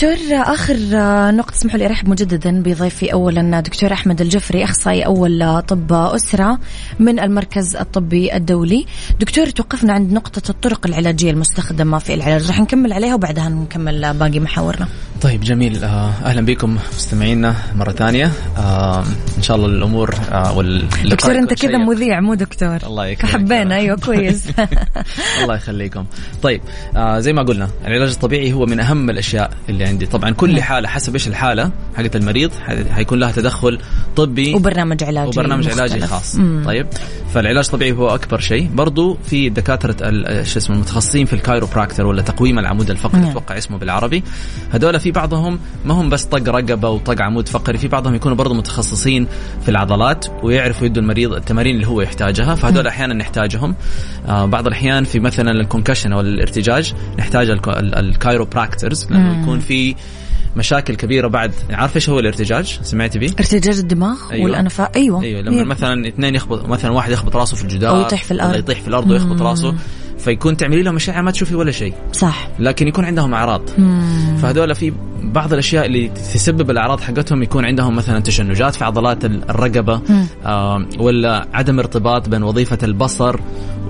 دكتور آخر نقطة اسمحوا لي أرحب مجددا بضيفي اولا دكتور أحمد الجفري أخصائي أول طب أسرة من المركز الطبي الدولي. دكتور توقفنا عند نقطة الطرق العلاجية المستخدمة في العلاج. راح نكمل عليها وبعدها نكمل باقي محاورنا. طيب جميل. آه، أهلا بكم مستمعينا مرة ثانية. آه، إن شاء الله الأمور آه، دكتور أنت كذا مذيع مو دكتور. (laughs) الله يكرمك. حبينا أيوه كويس. (laughs) الله يخليكم. طيب زي ما قلنا العلاج الطبيعي هو من أهم الأشياء اللي عندي. طبعا كل نعم. حالة حسب إيش الحالة حقت المريض حيكون لها تدخل طبي وبرنامج علاجي وبرنامج مختلف. علاجي خاص. مم. طيب. فالعلاج الطبيعي هو أكبر شيء. برضو في دكاترة شو اسمه المتخصصين في ال chiropractor ولا تقويم العمود الفقري نعم. أتوقع اسمه بالعربي. هذول في بعضهم ما هم بس طق رقبة وطق عمود فقري في بعضهم يكونوا برضو متخصصين في العضلات ويعرفوا يدوا المريض التمارين اللي هو يحتاجها. فهذول أحيانا نحتاجهم. آه بعض الأحيان في مثلا ال concussion أو الارتجاج نحتاج ال chiropractors لأنه يكون في مشاكل كبيرة بعد. عارف إيش هو الارتجاج؟ سمعتي به ارتجاج الدماغ أيوة. والانفاء أيوه. أيوه لما مثلا اثنين يخبط مثلا واحد يخبط راسه في الجدار أو يطيح في الأرض. يطيح في الأرض ويخبط راسه. فيكون تعملي لهم اشعه ما تشوفي ولا شيء. صح. لكن يكون عندهم أعراض. فهذول في بعض الأشياء اللي تسبب الأعراض حقتهم يكون عندهم مثلا تشنجات في عضلات الرقبة آه ولا عدم ارتباط بين وظيفة البصر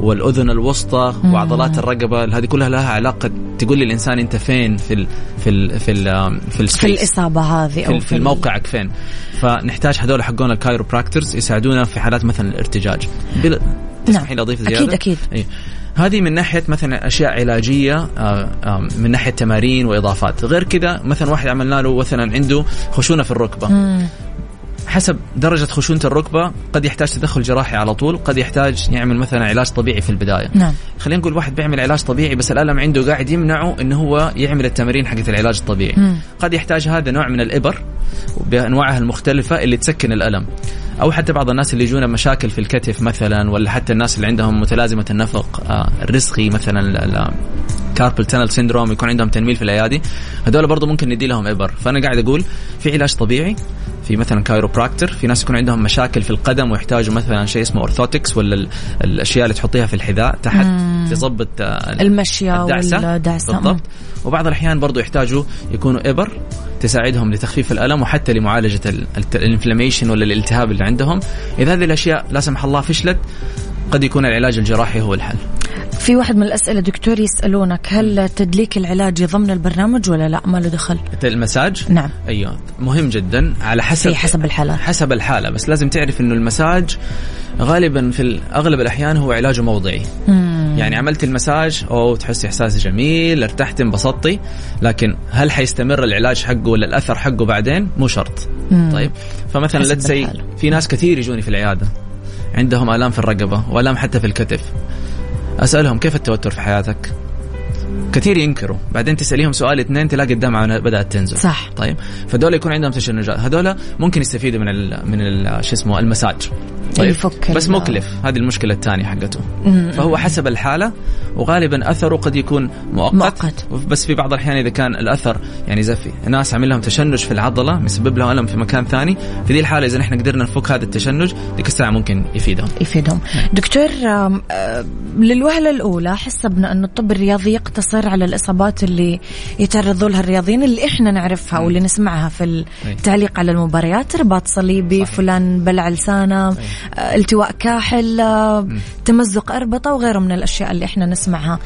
والأذن الوسطى مم. وعضلات الرقبة. هذه كلها لها علاقة. تقول لي الإنسان أنت فين في ال في ال في ال في, في الإصابة هذه أو في, في موقعك فين؟ فنحتاج هذول حقون ال chiropractors يساعدونا في حالات مثلا الارتجاج. بل... لي اضيف زياده أكيد أكيد. أي. هذه من ناحية مثلا أشياء علاجية آه، آه، من ناحية تمارين وإضافات غير كذا مثلا واحد عملنا له مثلا عنده خشونة في الركبة. حسب درجة خشونة الركبة قد يحتاج تدخل جراحي على طول قد يحتاج يعمل مثلا علاج طبيعي في البداية نعم. خلينا نقول واحد بيعمل علاج طبيعي بس الألم عنده قاعد يمنعه إنه هو يعمل التمارين حقت العلاج الطبيعي مم. قد يحتاج هذا نوع من الإبر بأنواعها المختلفة اللي تسكن الألم أو حتى بعض الناس اللي يجونا مشاكل في الكتف مثلا ولا حتى الناس اللي عندهم متلازمة النفق آه، الرسغي مثلا carpal tunnel syndrome يكون عندهم تنميل في الأيادي هذول برضه ممكن ندي لهم ابر فأنا قاعد أقول في علاج طبيعي في مثلا chiropractor في ناس يكون عندهم مشاكل في القدم ويحتاجوا مثلا شيء اسمه orthotics ولا الأشياء اللي تحطيها في الحذاء تحت تظبط آه، المشية والدعسة. بالضبط. وبعض الأحيان برضو يحتاجوا يكونوا ابر تساعدهم لتخفيف الألم وحتى لمعالجة الانفلاميشن ولا الالتهاب اللي عندهم. إذا هذه الأشياء لا سمح الله فشلت قد يكون العلاج الجراحي هو الحل. في واحد من الأسئلة دكتور يسألونك هل تدليك العلاج ضمن البرنامج ولا لا؟ ما له دخل. المساج؟ نعم. أيوه. مهم جدا. على حسب حسب الحالة حسب الحالة. بس لازم تعرف إنه المساج غالبا في أغلب الأحيان هو علاج موضعي. مم. يعني عملت المساج أو تحسي إحساس جميل ارتحت انبسطتي. لكن هل حيستمر العلاج حقه ولا الأثر حقه بعدين؟ مو شرط. مم. طيب. فمثلا لتسي في ناس كثير يجوني في العيادة. عندهم آلام في الرقبة وآلام حتى في الكتف. أسألهم كيف التوتر في حياتك؟ كثير ينكروا. بعدين تسأليهم سؤال اثنين تلاقي الدمعة بدأت تنزل. صح. طيب. فدول يكون عندهم تشنجات. هذول ممكن يستفيدوا من ال من ال شو اسمه المساج. طيب يفك بس مكلف. هذه المشكلة الثانية حقته. فهو حسب الحالة وغالبا أثره قد يكون مؤقت, مؤقت. بس في بعض الأحيان إذا كان الأثر يعني زي في ناس عامل لهم تشنج في العضلة مسبب لهم ألم في مكان ثاني. في دي الحالة إذا نحن قدرنا نفك هذا التشنج ديك الساعة ممكن يفيدهم. يفيدهم. دكتور آم، آه، للوهلة الأولى حسبنا أن الطب الرياضي يقتصر على الإصابات اللي يتعرضوا لها الرياضيين اللي إحنا نعرفها واللي نسمعها في التعليق على المباريات. رباط صليبي صحيح. فلان بلع لسانه. التواء كاحل آه، تمزق أربطة وغيره من الأشياء اللي إحنا نسمعها.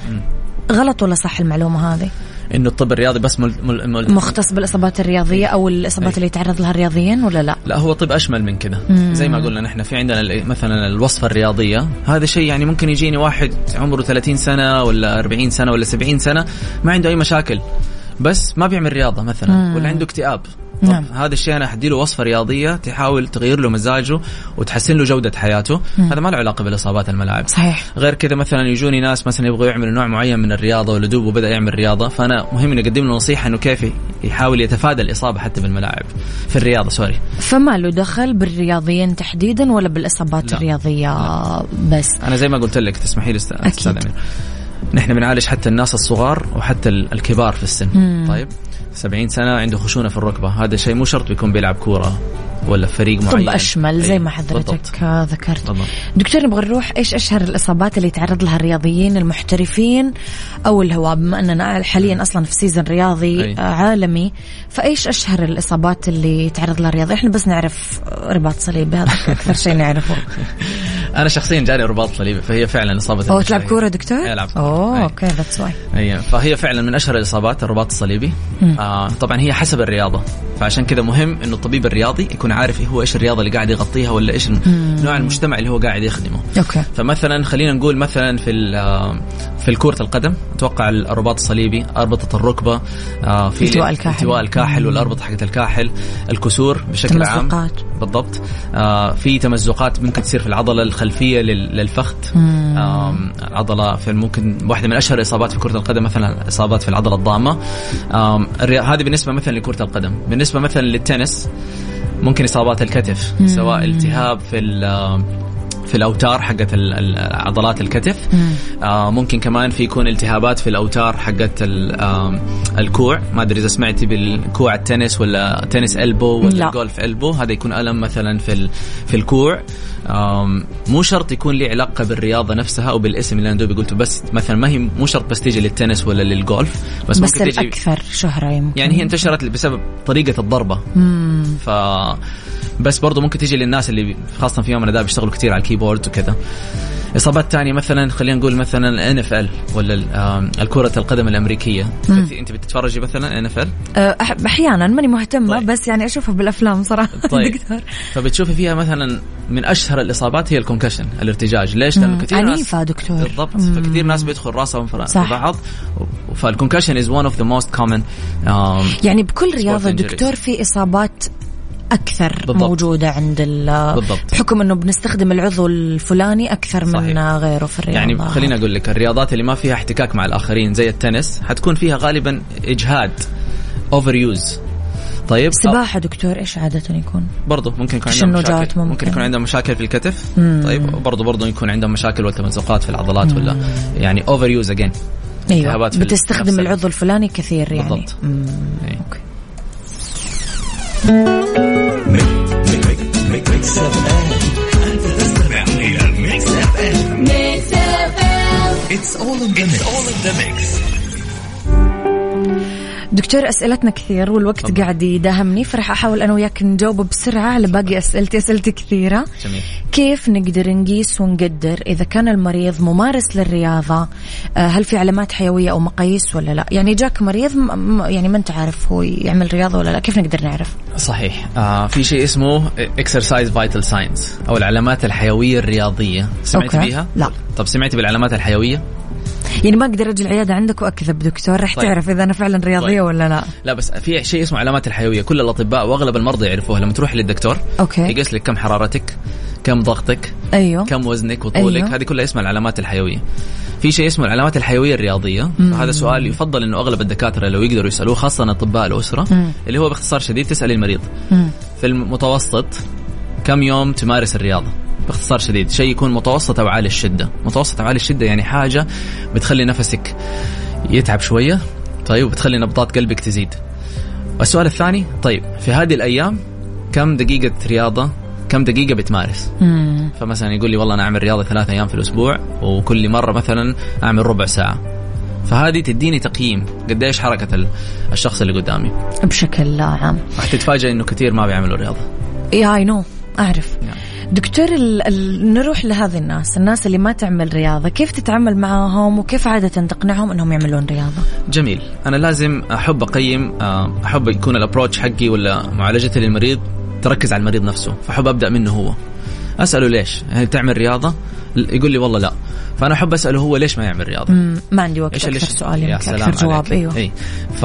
غلط ولا صح المعلومة هذه؟ إنه الطب الرياضي بس مل مل مل مختص بالإصابات الرياضية أو الإصابات أي. اللي يتعرض لها الرياضيين ولا لا؟ لا هو طب أشمل من كذا. زي ما قلنا نحن في عندنا مثلا الوصفة الرياضية. هذا شيء يعني ممكن يجيني واحد عمره 30 سنة ولا 40 سنة ولا 70 سنة ما عنده أي مشاكل. بس ما بيعمل رياضة مثلا ولا عنده اكتئاب. نعم. هذا الشيء أنا حدي له وصفة رياضية تحاول تغير له مزاجه وتحسن له جودة حياته. هذا ما له علاقة بالإصابات الملاعب. صحيح. غير كذا مثلا يجوني ناس مثلا يبغوا يعملوا نوع معين من الرياضة ولا دوب وبدأ يعمل رياضة فأنا مهم إني أقدم له نصيحة إنه كيف يحاول يتفادى الإصابة حتى بالملاعب في الرياضة سوري. فما له دخل بالرياضيين تحديدا ولا بالإصابات لا. الرياضية بس؟ أنا زي ما قلت لك تسمحي لي. أستاذ أمير. نحن بنعالج حتى الناس الصغار وحتى ال- الكبار في السن مم. طيب 70 سنة عنده خشونة في الركبة هذا شيء مو شرط بيكون بيلعب كورة ولا في فريق معين طب أشمل زي أي، ما. حضرتك ذكرت بالضبط. دكتور نبغى نروح إيش أشهر الإصابات اللي يتعرض لها الرياضيين المحترفين أو الهواء بما أننا حاليا أصلا في سيزون رياضي أي. آه، عالمي فإيش أشهر الإصابات اللي يتعرض لها الرياضي إحنا بس نعرف آه، رباط صليبي هذا أكثر شيء نعرفه (laughs) أنا شخصيا جاني رباط صليبي فهي فعلا إصابة أو تلعب. كورة دكتور العب. أوه. أوكي that's why اي فهي فعلا من أشهر الإصابات الرباط الصليبي آه طبعا هي حسب الرياضة فعشان كذا مهم إنه الطبيب الرياضي يكون عارف إيه هو إيش الرياضة اللي قاعد يغطيها ولا إيش نوع المجتمع اللي هو قاعد يخدمه أوكي فمثلا خلينا نقول مثلا في آه، في كرة القدم أتوقع الرباط الصليبي أربطة الركبة آه، في التواء الكاحل. التواء الكاحل والأربطة حقت الكاحل الكسور بشكل عام. بالضبط. آه، في تمزقات ممكن تصير في العضلة الخلفية لل- للفخذ. العضله في ممكن واحدة من أشهر الاصابات في كرة القدم مثلا إصابات في العضلة الضامة. هذه بالنسبة مثلا لكرة القدم. بالنسبة مثلا للتنس ممكن إصابات الكتف سواء التهاب في في الأوتار حقت عضلات الكتف. آه ممكن كمان في يكون التهابات في الأوتار حقت الكوع. ما أدري إذا سمعتي بالكوع التنس ولا تنس إلبو ولا لا. الجولف إلبو. هذا يكون ألم مثلا في في الكوع. مو شرط يكون له علاقة بالرياضة نفسها أو بالاسم اللي أنا دوبي قلته. بس مثلا ما هي مو شرط بس تيجي للتنس ولا للجولف بس, بس ممكن تيجي الأكثر شهرة يمكن. يعني هي انتشرت بسبب طريقة الضربة. مم. ف بس برضو ممكن تيجي للناس اللي خاصة في يومنا ده بيشتغلوا كثير على ال keyboard وكذا. إصابات تانية مثلا خلينا نقول مثلا NFL ولا ال- آم، الكرة القدم الأمريكية. انت بتتفرجي مثلا NFL أحيانا ماني مهتمة طيب. بس يعني أشوفها بالأفلام صراحة. (laughs) طيب. دكتور. فبتشوفي فيها مثلا من أشهر الإصابات هي ال concussion الارتجاج. ليش؟ لأنه كثير ناس عنيفة دكتور. بالضبط. مم. فكثير ناس بيدخل راسهم في صح. بعض. فال concussion is one of the most common يعني بكل رياضة. دكتور في إصابات أكثر بالضبط. موجودة عند ال بالضبط. بحكم إنه بنستخدم العضو الفلاني أكثر من صحيح. غيره في الرياضه يعني خليني أقول لك الرياضات اللي ما فيها احتكاك مع الآخرين زي التنس حتكون فيها غالبا إجهاد overuse طيب سباحة دكتور إيش عادة يكون برضه ممكن يكون عندهم مشاكل ممكن. ممكن يكون عندهم مشاكل في الكتف مم. طيب برضه برضه يكون عندهم مشاكل والتمزقات في العضلات ولا يعني overuse again أيوه بتستخدم العضو الفلاني كثير يعني بالضبط. مم. إيه. okay ميكس اف ام انت تستمع إلى ميكس اف ام ميكس اف ام اتس اول ان ذا ميكس اول ان ذا ميكس دكتور أسئلتنا كثير والوقت تفضل. قاعد يداهمني فرح أحاول أنا وياك نجاوب بسرعة على باقي أسئلتي أسئلتي كثيرة. جميل. كيف نقدر نقيس ونقدر إذا كان المريض ممارس للرياضة؟ آه، هل في علامات حيوية أو مقاييس ولا لا؟ يعني جاك مريض يعني ما أنت عارف هو يعمل رياضة ولا لا كيف نقدر نعرف؟ صحيح. آه في شيء اسمه exercise vital signs أو العلامات الحيوية الرياضية. سمعتي okay. بيها؟ لا. طب سمعتي بالعلامات الحيوية؟ يعني ما أقدر أجي العياده عندك وأكذب دكتور رح طيب. تعرف إذا أنا فعلا رياضية طيب. ولا لا. لا بس في شيء اسمه علامات الحيوية. كل الأطباء وأغلب المرضى يعرفوها. لما تروح للدكتور أوكي. يقيس لك كم حرارتك كم ضغطك أيوه. كم وزنك وطولك. أيوه. هذه كلها اسمها العلامات الحيوية. في شيء اسمه العلامات الحيوية الرياضية. هذا سؤال يفضل إنه أغلب الدكاترة لو يقدروا يسألوه خاصة أطباء الأسرة مم. اللي هو باختصار شديد تسأل المريض. مم. في المتوسط كم يوم تمارس الرياضة؟ باختصار شديد شيء يكون متوسط أو عالي الشدة. متوسط أو عالي الشدة يعني حاجة بتخلي نفسك يتعب شوية طيب وبتخلي نبضات قلبك تزيد. والسؤال الثاني طيب في هذه الأيام كم دقيقة رياضة كم دقيقة بتمارس؟ مم. فمثلا يقول لي والله أنا أعمل رياضة ثلاثة أيام في الأسبوع وكل مرة مثلا أعمل ربع ساعة. فهذه تديني تقييم قديش حركة ال- الشخص اللي قدامي. بشكل عام. راح تتفاجئ إنه كثير ما بيعملوا رياضة. يا اي نو أعرف. نعم. دكتور ال... ال... نروح لهذه الناس الناس اللي ما تعمل رياضة كيف تتعامل معهم وكيف عادة تقنعهم إنهم يعملون رياضة؟ جميل. أنا لازم أحب أقيم آه، أحب يكون ال approach حقي ولا معالجتي للمريض تركز على المريض نفسه فأحب أبدأ منه هو. أسأله ليش؟ هل تعمل رياضة؟ يقول لي والله لا. فأنا أحب أسأله هو ليش ما يعمل رياضة. ما عندي وقت إيش أكثر سؤال يمكن أكثر جواب. أيوه. إي. ف...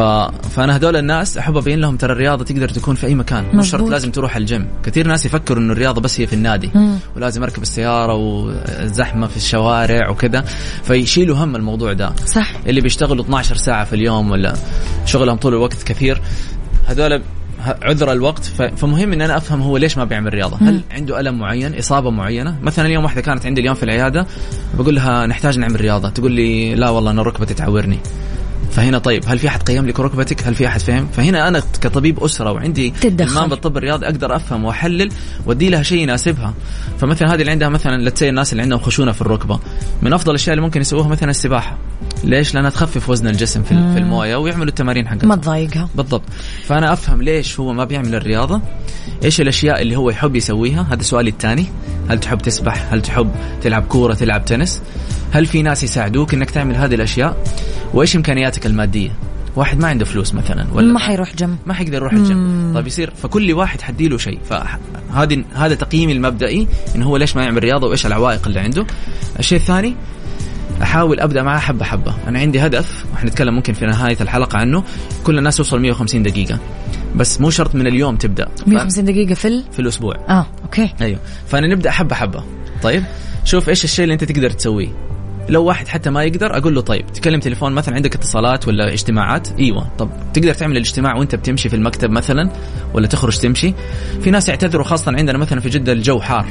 فأنا هذول الناس أحب أبين لهم ترى الرياضة تقدر تكون في أي مكان. مش شرط. لازم تروح الجيم. كثير ناس يفكروا إنه الرياضة بس هي في النادي مم. ولازم أركب السيارة والزحمة في الشوارع وكذا. فيشيلوا هم الموضوع ده. صح. اللي بيشتغلوا 12 ساعة في اليوم ولا شغلهم طول الوقت كثير. هذول عذر الوقت فمهم ان أنا أفهم هو ليش ما بيعمل رياضة. هل عنده ألم معين إصابة معينة؟ مثلا اليوم واحدة كانت عندي اليوم في العيادة بقول لها نحتاج نعمل رياضة تقول لي لا والله أنا ركبتي تعورني فهنا طيب هل في أحد قيم لك ركبتك؟ هل في أحد فهم؟ فهنا أنا كطبيب أسرة وعندي. المام بالطب الرياضي أقدر أفهم وأحلل وأدي لها شيء يناسبها. فمثلا هذه اللي عندها مثلا لتسي الناس اللي عندهم خشونة في الركبة من أفضل الأشياء اللي ممكن يسووها مثلا السباحة. ليش؟ لأنها تخفف وزن الجسم في, في الموية ويعملوا التمارين حقتهم ما تضايقها. بالضبط. فأنا أفهم ليش هو ما بيعمل الرياضة. إيش الأشياء اللي هو يحب يسويها؟ هذا سؤالي الثاني. هل تحب تسبح؟ هل تحب تلعب كورة؟ تلعب تنس؟ هل في ناس يساعدوك إنك تعمل هذه الأشياء؟ وإيش إمكانياتك المادية؟ واحد ما عنده فلوس مثلا ولا ما حيروح جيم. ما حيقدر يروح الجيم. طيب يصير. فكل واحد حدي له شيء. فهذه هذا تقييمي المبدئي إنه هو ليش ما يعمل رياضة وإيش العوائق اللي عنده. الشيء الثاني أحاول أبدأ معاه حبة حبة. أنا عندي هدف وحنتكلم ممكن في نهاية الحلقة عنه. كل الناس توصل 150 دقيقة. بس مو شرط من اليوم تبدأ. ف- 150 دقيقة في ال... في الأسبوع. آه أوكي. أيوه. فأنا نبدأ حبة حبة. طيب؟ شوف إيش الشيء اللي أنت تقدر تسويه. لو واحد حتى ما يقدر أقول له طيب تكلم تليفون مثلا عندك اتصالات ولا اجتماعات؟ إيوه. طب تقدر تعمل الاجتماع وأنت بتمشي في المكتب مثلا؟ ولا تخرج تمشي؟ في ناس يعتذروا خاصة عندنا مثلا في جدة الجو حار.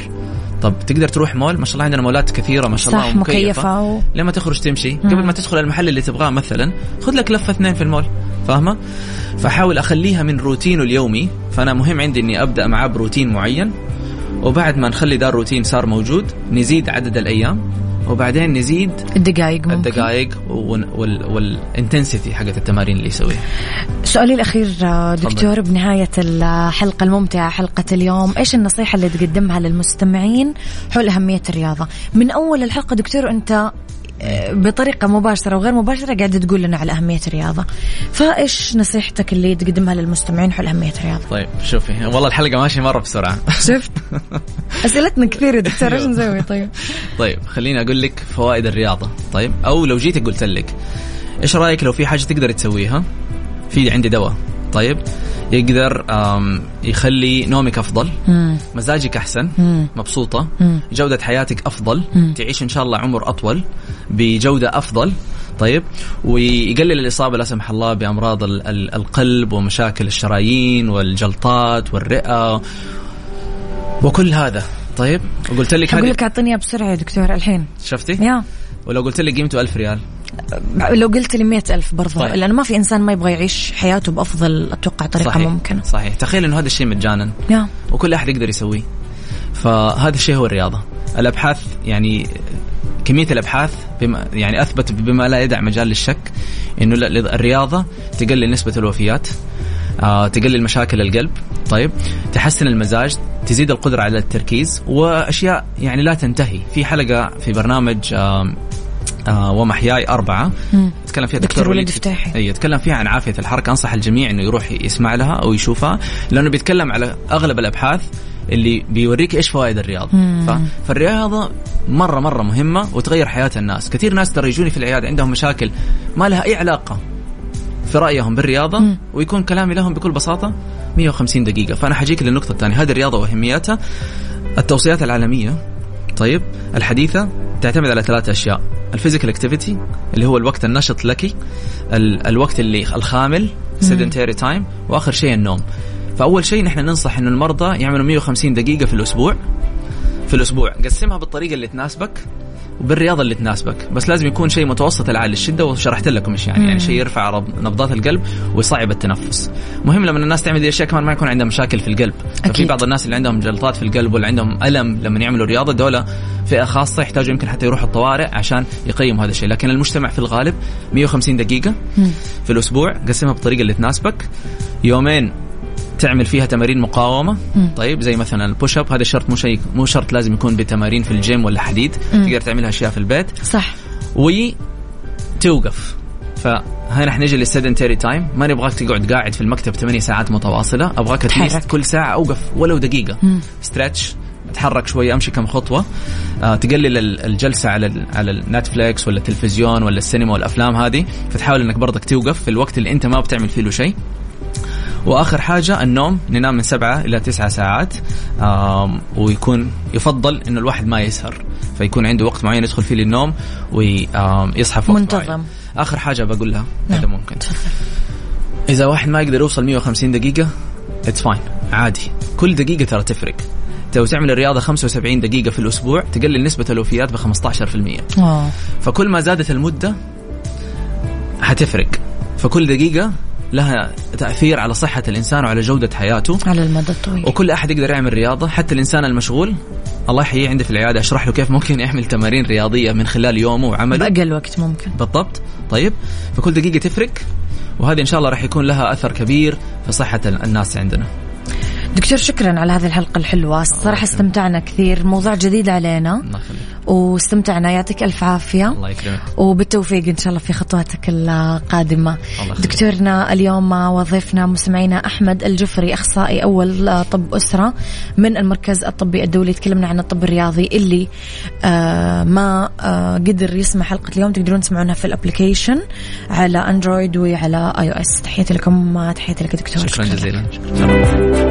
طب تقدر تروح مول؟ ما شاء الله عندنا مولات كثيرة ما شاء الله صح مكيفة و... لما تخرج تمشي قبل ما تدخل المحل اللي تبغاه مثلا خذ لك لفة اثنين في المول فاهمة؟ فحاول أخليها من روتينه اليومي فأنا مهم عندي إني أبدأ معاه بروتين معين وبعد ما نخلي ده الروتين صار موجود نزيد عدد الأيام. وبعدين نزيد الدقائق ممكن. الدقائق والانتنسيتي حقت التمارين اللي يسويها. سؤالي الأخير آه، دكتور بنهاية الحلقة الممتعة حلقة اليوم إيش النصيحة اللي تقدمها للمستمعين حول أهمية الرياضة؟ من أول الحلقة دكتور وأنت بطريقة مباشرة وغير مباشرة قاعد تقول لنا على أهمية الرياضة. فإيش نصيحتك اللي تقدمها للمستمعين حول أهمية الرياضة؟ طيب شوفي والله الحلقة ماشية مرة بسرعة. شفت؟ (laughs) أسئلتنا كثير يا دكتور إيش نسوي؟ طيب. طيب خليني أقول لك فوائد الرياضة. طيب أو لو جيت قلت لك إيش رأيك لو في حاجة تقدر تسويها؟ في عندي دواء. طيب يقدر يخلي نومك أفضل مم. مزاجك أحسن مم. مبسوطة مم. جودة حياتك أفضل مم. تعيش إن شاء الله عمر أطول بجودة أفضل طيب ويقلل الإصابة لا سمح الله بأمراض ال- ال- القلب ومشاكل الشرايين والجلطات والرئة وكل هذا طيب وقلت لك هذه لك أعطيني بسرعة يا دكتور الحين شفتي يا ولو قلت لك قيمته ألف ريال لو قلت لي مئة ألف برضه طيب. لأنه ما في إنسان ما يبغى يعيش حياته بأفضل أتوقع طريقة صحيح. ممكنة. صحيح. تخيل إنه هذا الشيء مجانا. يا. وكل أحد يقدر يسويه. فهذا الشيء هو الرياضة. الأبحاث يعني كمية الأبحاث بما يعني أثبت بما لا يدع مجال للشك إنه لا- الرياضة تقلل نسبة الوفيات آه، تقلل مشاكل القلب. طيب. تحسن المزاج تزيد القدرة على التركيز وأشياء يعني لا تنتهي. في حلقة في برنامج آه ومحياي أربعة مم. تكلم فيها دكتور وليد فتاحي. اي يتكلم فيها عن عافية الحركة أنصح الجميع إنه يروح يسمع لها أو يشوفها لأنه بيتكلم على أغلب الأبحاث اللي بيوريك إيش فوائد الرياضه مم. ف... فالرياضة مرة مرة مهمة وتغير حياة الناس كثير ناس ترى يجوني في العيادة عندهم مشاكل ما لها أي علاقة في رأيهم بالرياضة مم. ويكون كلامي لهم بكل بساطة 150 دقيقة فأنا حجيك للنقطة الثانية هذه الرياضة وأهميتها التوصيات العالمية طيب الحديثة تعتمد على ثلاث أشياء ال physical activity اللي هو الوقت النشط لك الوقت اللي الخامل sedentary time وآخر شيء النوم. فأول شيء نحن ننصح إنه المرضى يعملوا 150 دقيقة في الأسبوع. في الأسبوع. قسمها بالطريقة اللي تناسبك. وبالرياضة اللي تناسبك. بس لازم يكون شيء متوسط العالي الشدة وشرحت لكم إيش يعني. يعني شيء يرفع نبضات القلب ويصعب التنفس. مهم لما الناس تعمل دي الاشياء كمان ما يكون عندها مشاكل في القلب. ففي بعض الناس اللي عندهم جلطات في القلب ولا عندهم ألم لما يعملوا رياضة دول فئة خاصة يحتاجوا يمكن حتى يروحوا الطوارئ عشان يقيموا هذا الشيء. لكن المجتمع في الغالب 150 دقيقة في الأسبوع قسمها بالطريقة اللي تناسبك. يومين تعمل فيها تمارين مقاومة. مم. طيب زي مثلا ال push up هذا الشرط مو شيء مو شرط لازم يكون بتمارين في الجيم ولا حديد. مم. تقدر تعملها أشياء في البيت. صح. وتوقف فهنا حنجي لل sedentary time. ما نبغاك تقعد قاعد في المكتب 8 ساعات متواصلة. أبغاك تحرك. كل ساعة أوقف ولو دقيقة. stretch تحرك شوية أمشي كم خطوة. آه تقلل الجلسة على على ال Netflix ولا التلفزيون ولا السينما والأفلام هذه. فتحاول إنك برضك توقف في الوقت اللي أنت ما بتعمل فيه له شيء. وآخر حاجة النوم ننام من سبعة إلى تسعة ساعات ويكون يفضل إنه الواحد ما يسهر فيكون عنده وقت معين يدخل فيه للنوم ويصحى في وقت منتظم. معين. آخر حاجة بقولها نعم. هذا ممكن. إذا واحد ما يقدر يوصل 150 دقيقة it's fine عادي. كل دقيقة ترى تفرق. لو تعمل الرياضة 75 دقيقة في الأسبوع تقلل نسبة الوفيات ب 15% أوه. فكل ما زادت المدة حتفرق. فكل دقيقة لها تأثير على صحة الإنسان وعلى جودة حياته. على المدى الطويل. وكل أحد يقدر يعمل رياضة حتى الإنسان المشغول. الله يحييه عندي في العيادة أشرح له كيف ممكن (laughs) يعمل تمارين رياضية من خلال يومه وعمله. بأقل وقت ممكن. بالضبط. طيب فكل دقيقة تفرق وهذه إن شاء الله راح يكون لها أثر كبير في صحة الناس عندنا. دكتور شكرا على هذه الحلقة الحلوة. صراحة استمتعنا كثير. موضوع جديد علينا. واستمتعنا. يعطيك ألف عافية. الله يكرمك. وبالتوفيق إن شاء الله في خطواتك القادمة. دكتورنا اليوم وظيفنا مستمعينا أحمد الجفري أخصائي أول طب أسرة من المركز الطبي الدولي. تكلمنا عن الطب الرياضي اللي آه ما آه قدر يسمع حلقة اليوم. تقدرون تسمعونها في ال application على أندرويد وعلى iOS تحياتي لكم. تحياتي لك دكتور. شكرا. جزيلا. شكرا.